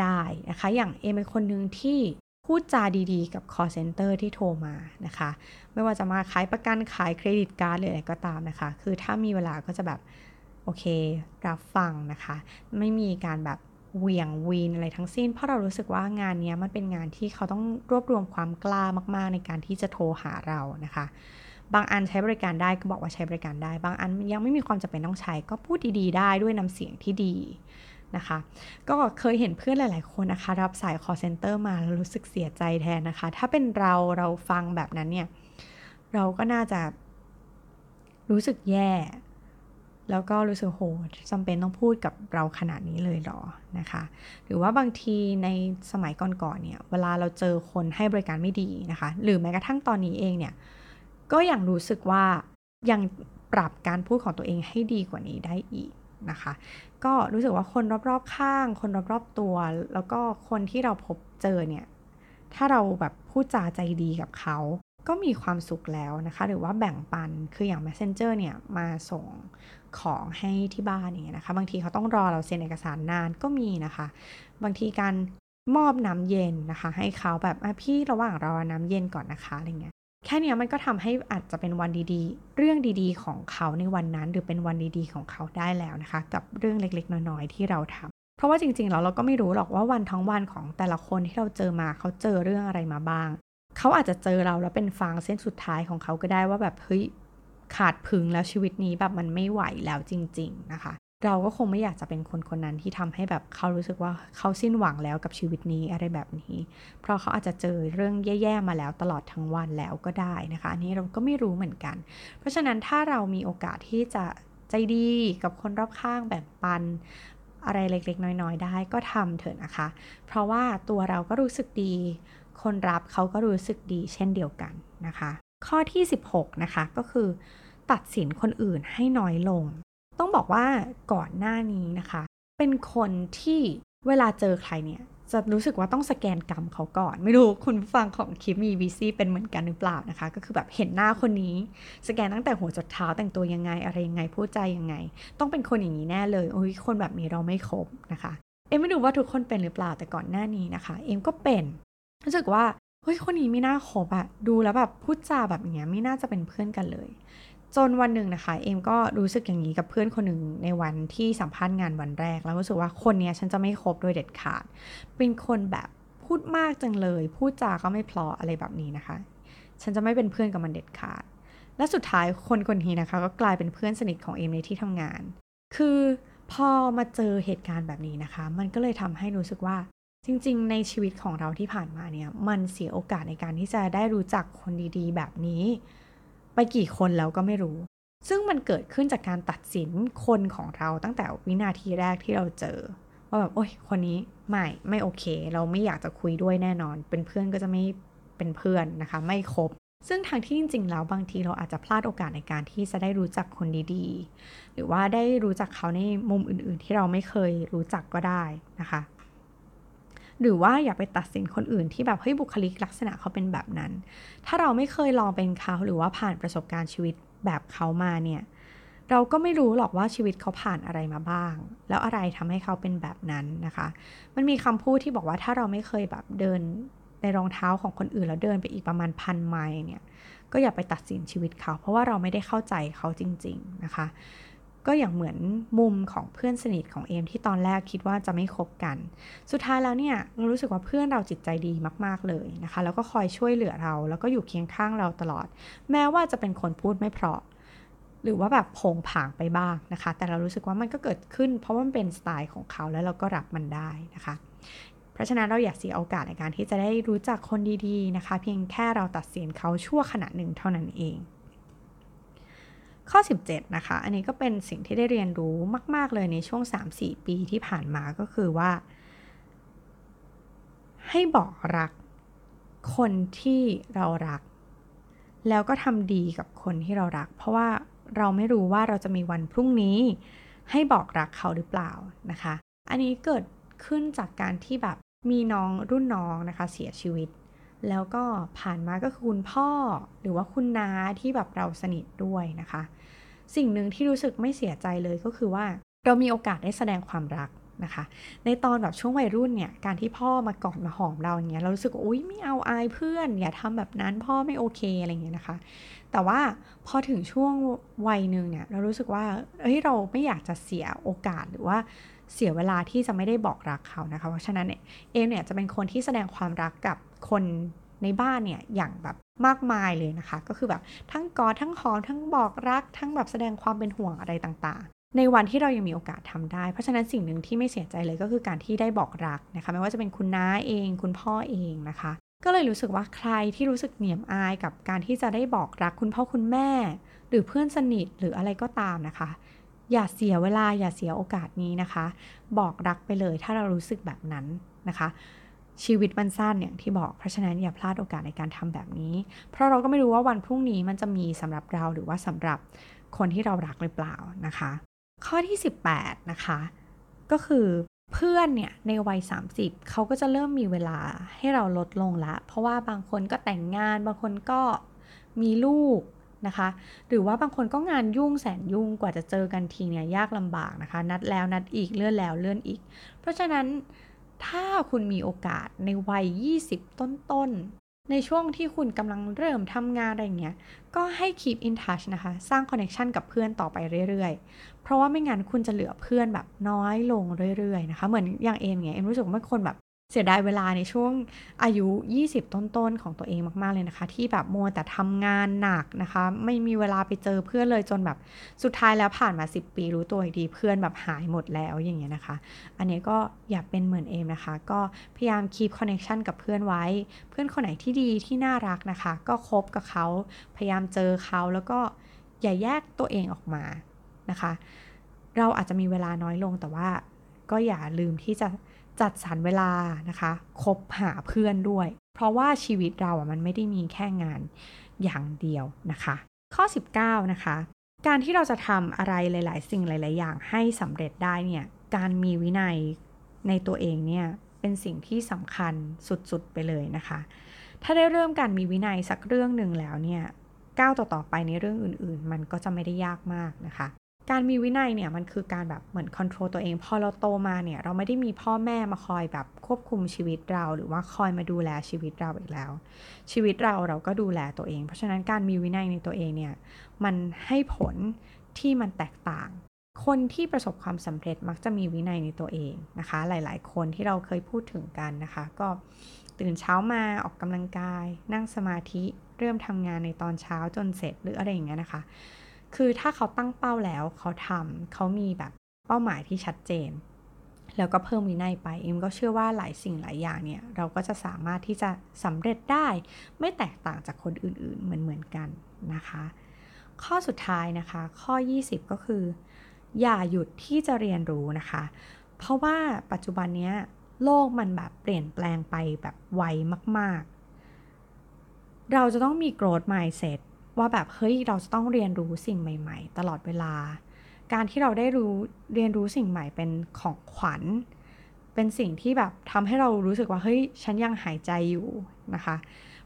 ได้นะคะ อย่างเอเป็นคนหนึ่งที่พูดจาดีๆ กับ call center ที่โทรมานะคะ ไม่ว่าจะมาขายประกันขายเครดิตการ์ดหรืออะไรก็ตามนะคะ คือถ้ามีเวลาก็จะแบบ โอเค รับฟังนะคะ ไม่มีการแบบ เหวี่ยงวีนอะไรทั้งสิ้น เพราะเรารู้สึกว่างานนี้มันเป็นงานที่เขาต้องรวบรวมความกล้ามาก ๆ ในการที่จะโทรหาเรานะคะ บางอันใช้บริการได้ก็บอกว่าใช้บริการได้ บางอันยังไม่มีความจำเป็นต้องใช้ก็พูดดีๆ ได้ด้วยน้ำเสียงที่ดีนะคะ ก็เคยเห็นเพื่อนหลาย ๆ คนนะคะ รับสาย call center มาแล้วรู้สึกเสียใจแทนนะคะ ถ้าเป็นเราเราฟังแบบนั้นเนี่ยเราก็น่าจะรู้สึกแย่ แล้วก็รู้สึกโหจำเป็นต้องพูดกับเราขนาดนี้เลยหรอนะคะ หรือว่าบางทีในสมัยก่อนๆเนี่ยเวลาเราเจอคนให้บริการไม่ดีนะคะ หรือแม้กระทั่งตอนนี้เองเนี่ยก็ยังรู้สึกว่ายังปรับการพูดของตัวเองให้ดีกว่านี้ได้อีกนะคะ ก็รู้สึกว่าคนรอบๆข้าง คนรอบๆตัว แล้วก็คนที่เราพบเจอเนี่ยถ้าเราแบบพูดจาใจดีกับเขาก็มีความสุขแล้วนะคะ หรือว่าแบ่งปันคืออย่าง Messenger เนี่ยมาส่ง ของให้ที่บ้านอย่างเงี้ยนะคะ บางทีเขาต้องรอเราเซ็นเอกสารนานก็มีนะคะ บางทีการมอบน้ำเย็นนะคะ ให้เขาแบบพี่ระหว่างรอน้ำเย็นก่อนนะคะอะไรเงี้ยแค่นี้มันก็ทำให้อาจจะเป็นวันดีๆ เรื่องดีๆ ของเขาในวันนั้น หรือเป็นวันดีๆ ของเขาได้แล้วนะคะ กับเรื่องเล็กๆ น้อยๆที่เราทำเพราะว่าจริงๆแล้วเราก็ไม่รู้หรอกว่าวันทั้งวันของแต่ละคนที่เราเจอมาเขาเจอเรื่องอะไรมาบ้าง เขาอาจจะเจอเราแล้วเป็นฟางเส้นสุดท้ายของเขาก็ได้ว่าแบบเฮ้ย ขาดพึงแล้วชีวิตนี้แบบมันไม่ไหวแล้วจริง ๆ นะคะ เราก็คงไม่อยากจะเป็นคนคนนั้นที่ทำให้แบบเขารู้สึกว่าเขาสิ้นหวังแล้วกับชีวิตนี้อะไรแบบนี้ เพราะเขาอาจจะเจอเรื่องแย่ๆมาแล้วตลอดทั้งวันแล้วก็ได้นะคะ อันนี้เราก็ไม่รู้เหมือนกัน เพราะฉะนั้นถ้าเรามีโอกาสที่จะใจดีกับคนรอบข้างแบ่งปันอะไรเล็ก ๆ น้อย ๆ ได้ก็ทำเถอะนะคะ เพราะว่าตัวเราก็รู้สึกดี คนรับเขาก็รู้สึกดีเช่นเดียวกันนะคะ ข้อที่ 16 นะคะ ก็คือตัดสินคนอื่นให้น้อยลง ต้องบอกว่าก่อนหน้านี้นะคะ เป็นคนที่เวลาเจอใครเนี่ย จะรู้สึกว่าต้องสแกนกรรมเขาก่อน ไม่รู้คุณฟังของคลิปมีวีซีเป็นเหมือนกันหรือเปล่านะคะ ก็คือแบบเห็นหน้าคนนี้ สแกนตั้งแต่หัวจดเท้าแต่งตัวยังไง อะไรยังไงพูดใจยังไง ต้องเป็นคนอย่างนี้แน่เลยโอ้ยคนแบบนี้เราไม่ครบนะคะ เอ็มไม่รู้ว่าทุกคนเป็นหรือเปล่าแต่ก่อนหน้านี้นะคะ เอ็มก็เป็นรู้สึกว่า เฮ้ย คนนี้ไม่น่าคบอะดูแล้วแบบพูดจาแบบเนี้ยไม่น่าจะเป็นเพื่อนกันเลย จนวันหนึ่งนะคะ เอมก็รู้สึกอย่างนี้กับเพื่อนคนหนึ่งในวันที่สัมภาษณ์งานวันแรก แล้วรู้สึกว่าคนนี้ฉันจะไม่คบโดยเด็ดขาด เป็นคนแบบพูดมากจังเลย พูดจาก็ไม่พลออะไรแบบนี้นะคะ ฉันจะไม่เป็นเพื่อนกับมันเด็ดขาด และสุดท้ายคนคนนี้นะคะ ก็กลายเป็นเพื่อนสนิทของเอมในที่ทำงาน คือพอมาเจอเหตุการณ์แบบนี้นะคะ มันก็เลยทำให้รู้สึกว่า จริงๆ ในชีวิตของเราที่ผ่านมาเนี่ยมันเสียโอกาสในการที่จะได้รู้จักคนดีๆ แบบนี้ ไปกี่คนแล้วก็ไม่รู้ ซึ่งมันเกิดขึ้นจากการตัดสินคนของเราตั้งแต่วินาทีแรกที่เราเจอ ว่าแบบโอ๊ยคนนี้ไม่ไม่โอเค เราไม่อยากจะคุยด้วยแน่นอน เป็นเพื่อนก็จะไม่เป็นเพื่อนนะคะ ไม่คบซึ่งทางที่จริงๆ แล้วบางทีเราอาจจะพลาดโอกาสในการที่จะได้รู้จักคนดีๆ หรือว่าได้รู้จักเขาในมุมอื่นๆ ที่เราไม่เคยรู้จักก็ได้นะคะ หรือว่าอย่าไปตัดสินคนอื่นที่แบบเฮ้ยบุคลิกลักษณะเขาเป็นแบบนั้น ถ้าเราไม่เคยลองเป็นเขาหรือว่าผ่านประสบการณ์ชีวิตแบบเขามาเนี่ยเราก็ไม่รู้หรอกว่าชีวิตเขาผ่านอะไรมาบ้าง แล้วอะไรทำให้เขาเป็นแบบนั้นนะคะ มันมีคำพูดที่บอกว่าถ้าเราไม่เคยแบบเดินในรองเท้าของคนอื่นแล้วเดินไปอีกประมาณพันไมล์เนี่ย ก็อย่าไปตัดสินชีวิตเขา เพราะว่าเราไม่ได้เข้าใจเขาจริง ๆนะคะ ก็อย่างเหมือนมุมของเพื่อนสนิทของเอมที่ตอนแรกคิดว่าจะไม่คบกัน สุดท้ายแล้วเนี่ยเรารู้สึกว่าเพื่อนเราจิตใจดีมาก ๆเลยนะคะ แล้วก็คอยช่วยเหลือเรา แล้วก็อยู่เคียงข้างเราตลอด แม้ว่าจะเป็นคนพูดไม่เพราะ หรือว่าแบบโผงผางไปบ้างนะคะ แต่เรารู้สึกว่ามันก็เกิดขึ้น เพราะมันเป็นสไตล์ของเขาแล้วเราก็รับมันได้นะคะเพราะฉะนั้นเราอยากเสียโอกาสในการที่จะได้รู้จักคนดีๆนะคะ เพียงแค่เราตัดสินเขาชั่วขณะหนึ่งเท่านั้นเอง ข้อ 17 นะคะ อันนี้ก็เป็นสิ่งที่ได้เรียนรู้มาก ๆ เลยในช่วง 3-4 ปีที่ผ่านมาก็คือว่า ให้บอกรักคนที่เรารัก แล้วก็ทำดีกับคนที่เรารัก เพราะว่าเราไม่รู้ว่าเราจะมีวันพรุ่งนี้ ให้บอกรักเขาหรือเปล่านะคะ อันนี้เกิดขึ้นจากการที่แบบมีน้องรุ่นน้องนะคะเสียชีวิต แล้วก็ผ่านมาก็คือคุณพ่อหรือว่าคุณน้าที่แบบเราสนิทด้วยนะคะ สิ่งหนึ่งที่รู้สึกไม่เสียใจเลยก็คือว่า เรามีโอกาสได้แสดงความรักนะคะ ในตอนแบบช่วงวัยรุ่นเนี่ย การที่พ่อมากอดมาหอมเราอย่างเงี้ย เรารู้สึกว่าอุ้ยไม่เอาอายเพื่อน อย่าทำแบบนั้นพ่อไม่โอเคอะไรเงี้ยนะคะ แต่ว่าพอถึงช่วงวัยหนึ่งเนี่ย เรารู้สึกว่า เฮ้ย เราไม่อยากจะเสียโอกาสหรือว่าเสียเวลาที่จะไม่ได้บอกรักเขานะคะ เพราะฉะนั้นเนี่ย เอมเนี่ยจะเป็นคนที่แสดงความรักกับคนในบ้านเนี่ย อย่างแบบ มากมายเลยนะคะ ก็คือแบบทั้งกอดทั้งหอมทั้งบอกรัก ทั้งแบบแสดงความเป็นห่วงอะไรต่างๆ ในวันที่เรายังมีโอกาสทำได้ เพราะฉะนั้นสิ่งหนึ่งที่ไม่เสียใจเลยก็คือการที่ได้บอกรักนะคะ ไม่ว่าจะเป็นคุณน้าเอง คุณพ่อเองนะคะ ก็เลยรู้สึกว่าใครที่รู้สึกเหนียมอายกับการที่จะได้บอกรักคุณพ่อคุณแม่ หรือเพื่อนสนิทหรืออะไรก็ตามนะคะ อย่าเสียเวลาอย่าเสียโอกาสนี้นะคะ บอกรักไปเลยถ้าเรารู้สึกแบบนั้นนะคะ ชีวิตมันสั้นอย่างที่บอก เพราะฉะนั้นอย่าพลาดโอกาสในการทำแบบนี้ เพราะเราก็ไม่รู้ว่าวันพรุ่งนี้มันจะมีสำหรับเราหรือว่าสำหรับคนที่เรารักหรือเปล่านะคะ ข้อที่ 18 นะคะ ก็คือเพื่อนเนี่ยในวัย 30 เขาก็จะเริ่มมีเวลาให้เราลดลงละ เพราะว่าบางคนก็แต่งงาน บางคนก็มีลูกนะคะ หรือว่าบางคนก็งานยุ่งแสนยุ่งกว่าจะเจอกันทีเนี่ยยากลำบากนะคะ นัดแล้วนัดอีกเลื่อนแล้วเลื่อนอีก เพราะฉะนั้น ถ้าคุณมีโอกาสในวัย 20 ต้นๆ ในช่วงที่คุณกำลังเริ่มทำงานอะไรเงี้ย ก็ให้ keep in touch นะคะ สร้าง connection กับเพื่อนต่อไปเรื่อยๆ เพราะว่าไม่งั้นคุณจะเหลือเพื่อนแบบน้อยลงเรื่อยๆ นะคะ เหมือนอย่างเอมเงี้ย เอมรู้สึกว่าเป็นคนแบบ เสียดายเวลาในช่วงอายุ 20 ต้นๆ ของตัวเองมาก ๆ เลยนะคะ ที่แบบมัวแต่ทำงานหนักนะคะ ไม่มีเวลาไปเจอเพื่อนเลยจนแบบสุดท้ายแล้วผ่านมา 10 ปีรู้ตัวดีเพื่อนแบบหายหมดแล้วอย่างเงี้ยนะคะ อันนี้ก็อย่าเป็นเหมือนเอมนะคะ ก็พยายาม keep connection กับเพื่อนไว้ เพื่อนคนไหนที่ดีที่น่ารักนะคะ ก็คบกับเขาพยายามเจอเขาแล้วก็อย่าแยกตัวเองออกมานะคะ เราอาจจะมีเวลาน้อยลงแต่ว่าก็อย่าลืมที่จะ จัดสรรเวลานะคะคบหาเพื่อนด้วย เพราะว่าชีวิตเราอะมันไม่ได้มีแค่งานอย่างเดียวนะคะ ข้อ 19 นะคะ การที่เราจะทำอะไรหลาย ๆ สิ่งหลาย ๆ อย่างให้สำเร็จได้เนี่ยการมีวินัยในตัวเองเนี่ยเป็นสิ่งที่สำคัญสุด ๆ ไปเลยนะคะ ถ้าได้เริ่มการมีวินัยสักเรื่องหนึ่งแล้วเนี่ยก้าวต่อๆไปในเรื่องอื่น ๆ มันก็จะไม่ได้ยากมากนะคะ การมีวินัยเนี่ยมันคือการแบบเหมือนคอนโทรลตัวเอง พอเราโตมาเนี่ยเราไม่ได้มีพ่อแม่มาคอยแบบควบคุมชีวิตเรา หรือว่าคอยมาดูแลชีวิตเราอีกแล้ว ชีวิตเราเราก็ดูแลตัวเอง เพราะฉะนั้นการมีวินัยในตัวเองเนี่ยมันให้ผลที่มันแตกต่าง คนที่ประสบความสำเร็จมักจะมีวินัยในตัวเองนะคะ หลาย ๆ คนที่เราเคยพูดถึงกันนะคะ ก็ตื่นเช้ามาออกกำลังกาย นั่งสมาธิ เริ่มทำงานในตอนเช้าจนเสร็จหรืออะไรอย่างเงี้ยนะคะ คือถ้าเขาตั้งเป้าแล้วเขาทำเขามีแบบเป้าหมายที่ชัดเจน แล้วก็เพิ่มวินัยไปเอ็มก็เชื่อว่าหลายสิ่งหลายอย่างเนี่ย เราก็จะสามารถที่จะสำเร็จได้ ไม่แตกต่างจากคนอื่นๆเหมือนเหมือนกันนะคะ ข้อสุดท้ายนะคะ ข้อ 20 ก็คือ อย่าหยุดที่จะเรียนรู้นะคะ เพราะว่าปัจจุบันเนี้ยโลกมันแบบเปลี่ยนแปลงไปแบบไวมาก ๆ เราจะต้องมี growth mindset ว่าแบบเฮ้ยเราจะต้องเรียนรู้สิ่งใหม่ ๆ ตลอดเวลา การที่เราได้รู้เรียนรู้สิ่งใหม่เป็นของขวัญ เป็นสิ่งที่แบบทำให้เรารู้สึกว่าเฮ้ยฉันยังหายใจอยู่นะคะ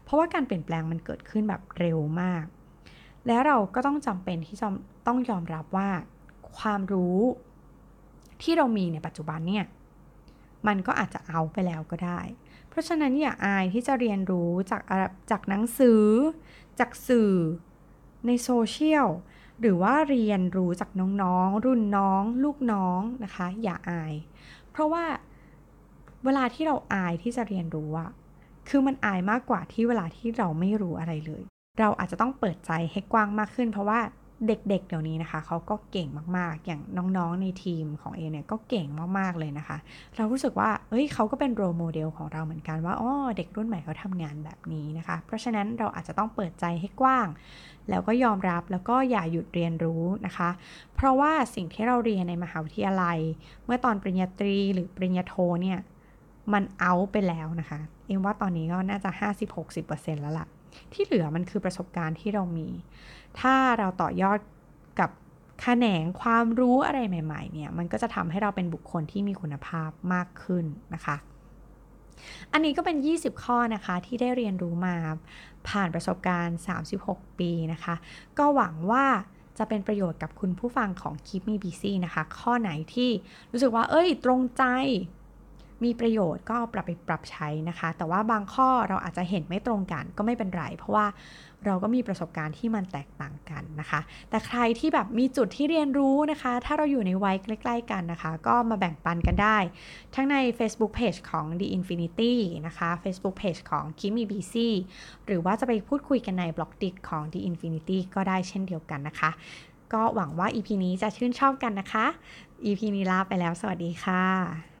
เพราะว่าการเปลี่ยนแปลงมันเกิดขึ้นแบบเร็วมาก แล้วเราก็ต้องจำเป็นที่จะต้องยอมรับว่าความรู้ที่เรามีในปัจจุบันเนี่ยมันก็อาจจะเอาไปแล้วก็ได้ เพราะฉะนั้นอย่าอายที่จะเรียนรู้จากจากหนังสือ จากสื่อ ในโซเชียลหรือว่าเรียนรู้จากน้องๆ รุ่นน้อง ลูกน้องนะคะ อย่าอาย เพราะว่าเวลาที่เราอายที่จะเรียนรู้อะคือมันอายมากกว่าที่เวลาที่เราไม่รู้อะไรเลย เราอาจจะต้องเปิดใจให้กว้างมากขึ้น เพราะว่า เด็กๆ เดี๋ยวนี้นะคะเขาก็เก่งมากๆ อย่างน้องๆ ในทีมของเอเนี่ยก็เก่งมากๆ เลยนะคะ เรารู้สึกว่า เอ้ยเขาก็เป็นโรโมเดลของเราเหมือนกันว่าอ๋อเด็กรุ่นใหม่เขาทำงานแบบนี้นะคะ เพราะฉะนั้นเราอาจจะต้องเปิดใจให้กว้าง แล้วก็ยอมรับแล้วก็อย่าหยุดเรียนรู้นะคะ เพราะว่าสิ่งที่เราเรียนในมหาวิทยาลัย เมื่อตอนปริญญาตรีหรือปริญญาโทเนี่ยมันเอาไปแล้วนะคะ เอ็มว่าตอนนี้ก็น่าจะ 50-60%แล้วล่ะ ที่เหลือมันคือประสบการณ์ที่เรามี ถ้าเราต่อยอดกับแขนงความรู้อะไรใหม่ ๆ เนี่ย มันก็จะทำให้เราเป็นบุคคลที่มีคุณภาพมากขึ้นนะคะ อันนี้ก็เป็น 20 ข้อนะคะที่ได้เรียนรู้มาผ่านประสบการณ์ 36 ปีนะคะ ก็หวังว่าจะเป็นประโยชน์กับคุณผู้ฟังของ Keep Me Busy นะคะ ข้อไหนที่รู้สึกว่า เอ้ย ตรงใจ มีประโยชน์ก็ปรับไปปรับใช้นะคะ แต่ว่าบางข้อเราอาจจะเห็นไม่ตรงกันก็ไม่เป็นไร เพราะว่าเราก็มีประสบการณ์ที่มันแตกต่างกันนะคะ แต่ใครที่แบบมีจุดที่เรียนรู้นะคะ ถ้าเราอยู่ในวัยใกล้ๆกันนะคะ ก็มาแบ่งปันกันได้ ทั้งใน Facebook Page ของ The Infinity นะคะ Facebook Page ของ Kimi BC หรือว่าจะไปพูดคุยกันในบล็อกดิของ The Infinity ก็ได้เช่นเดียวกันนะคะ ก็หวังว่า EP นี้จะชื่นชอบกันนะคะ EP นี้ลาไปแล้ว สวัสดีค่ะ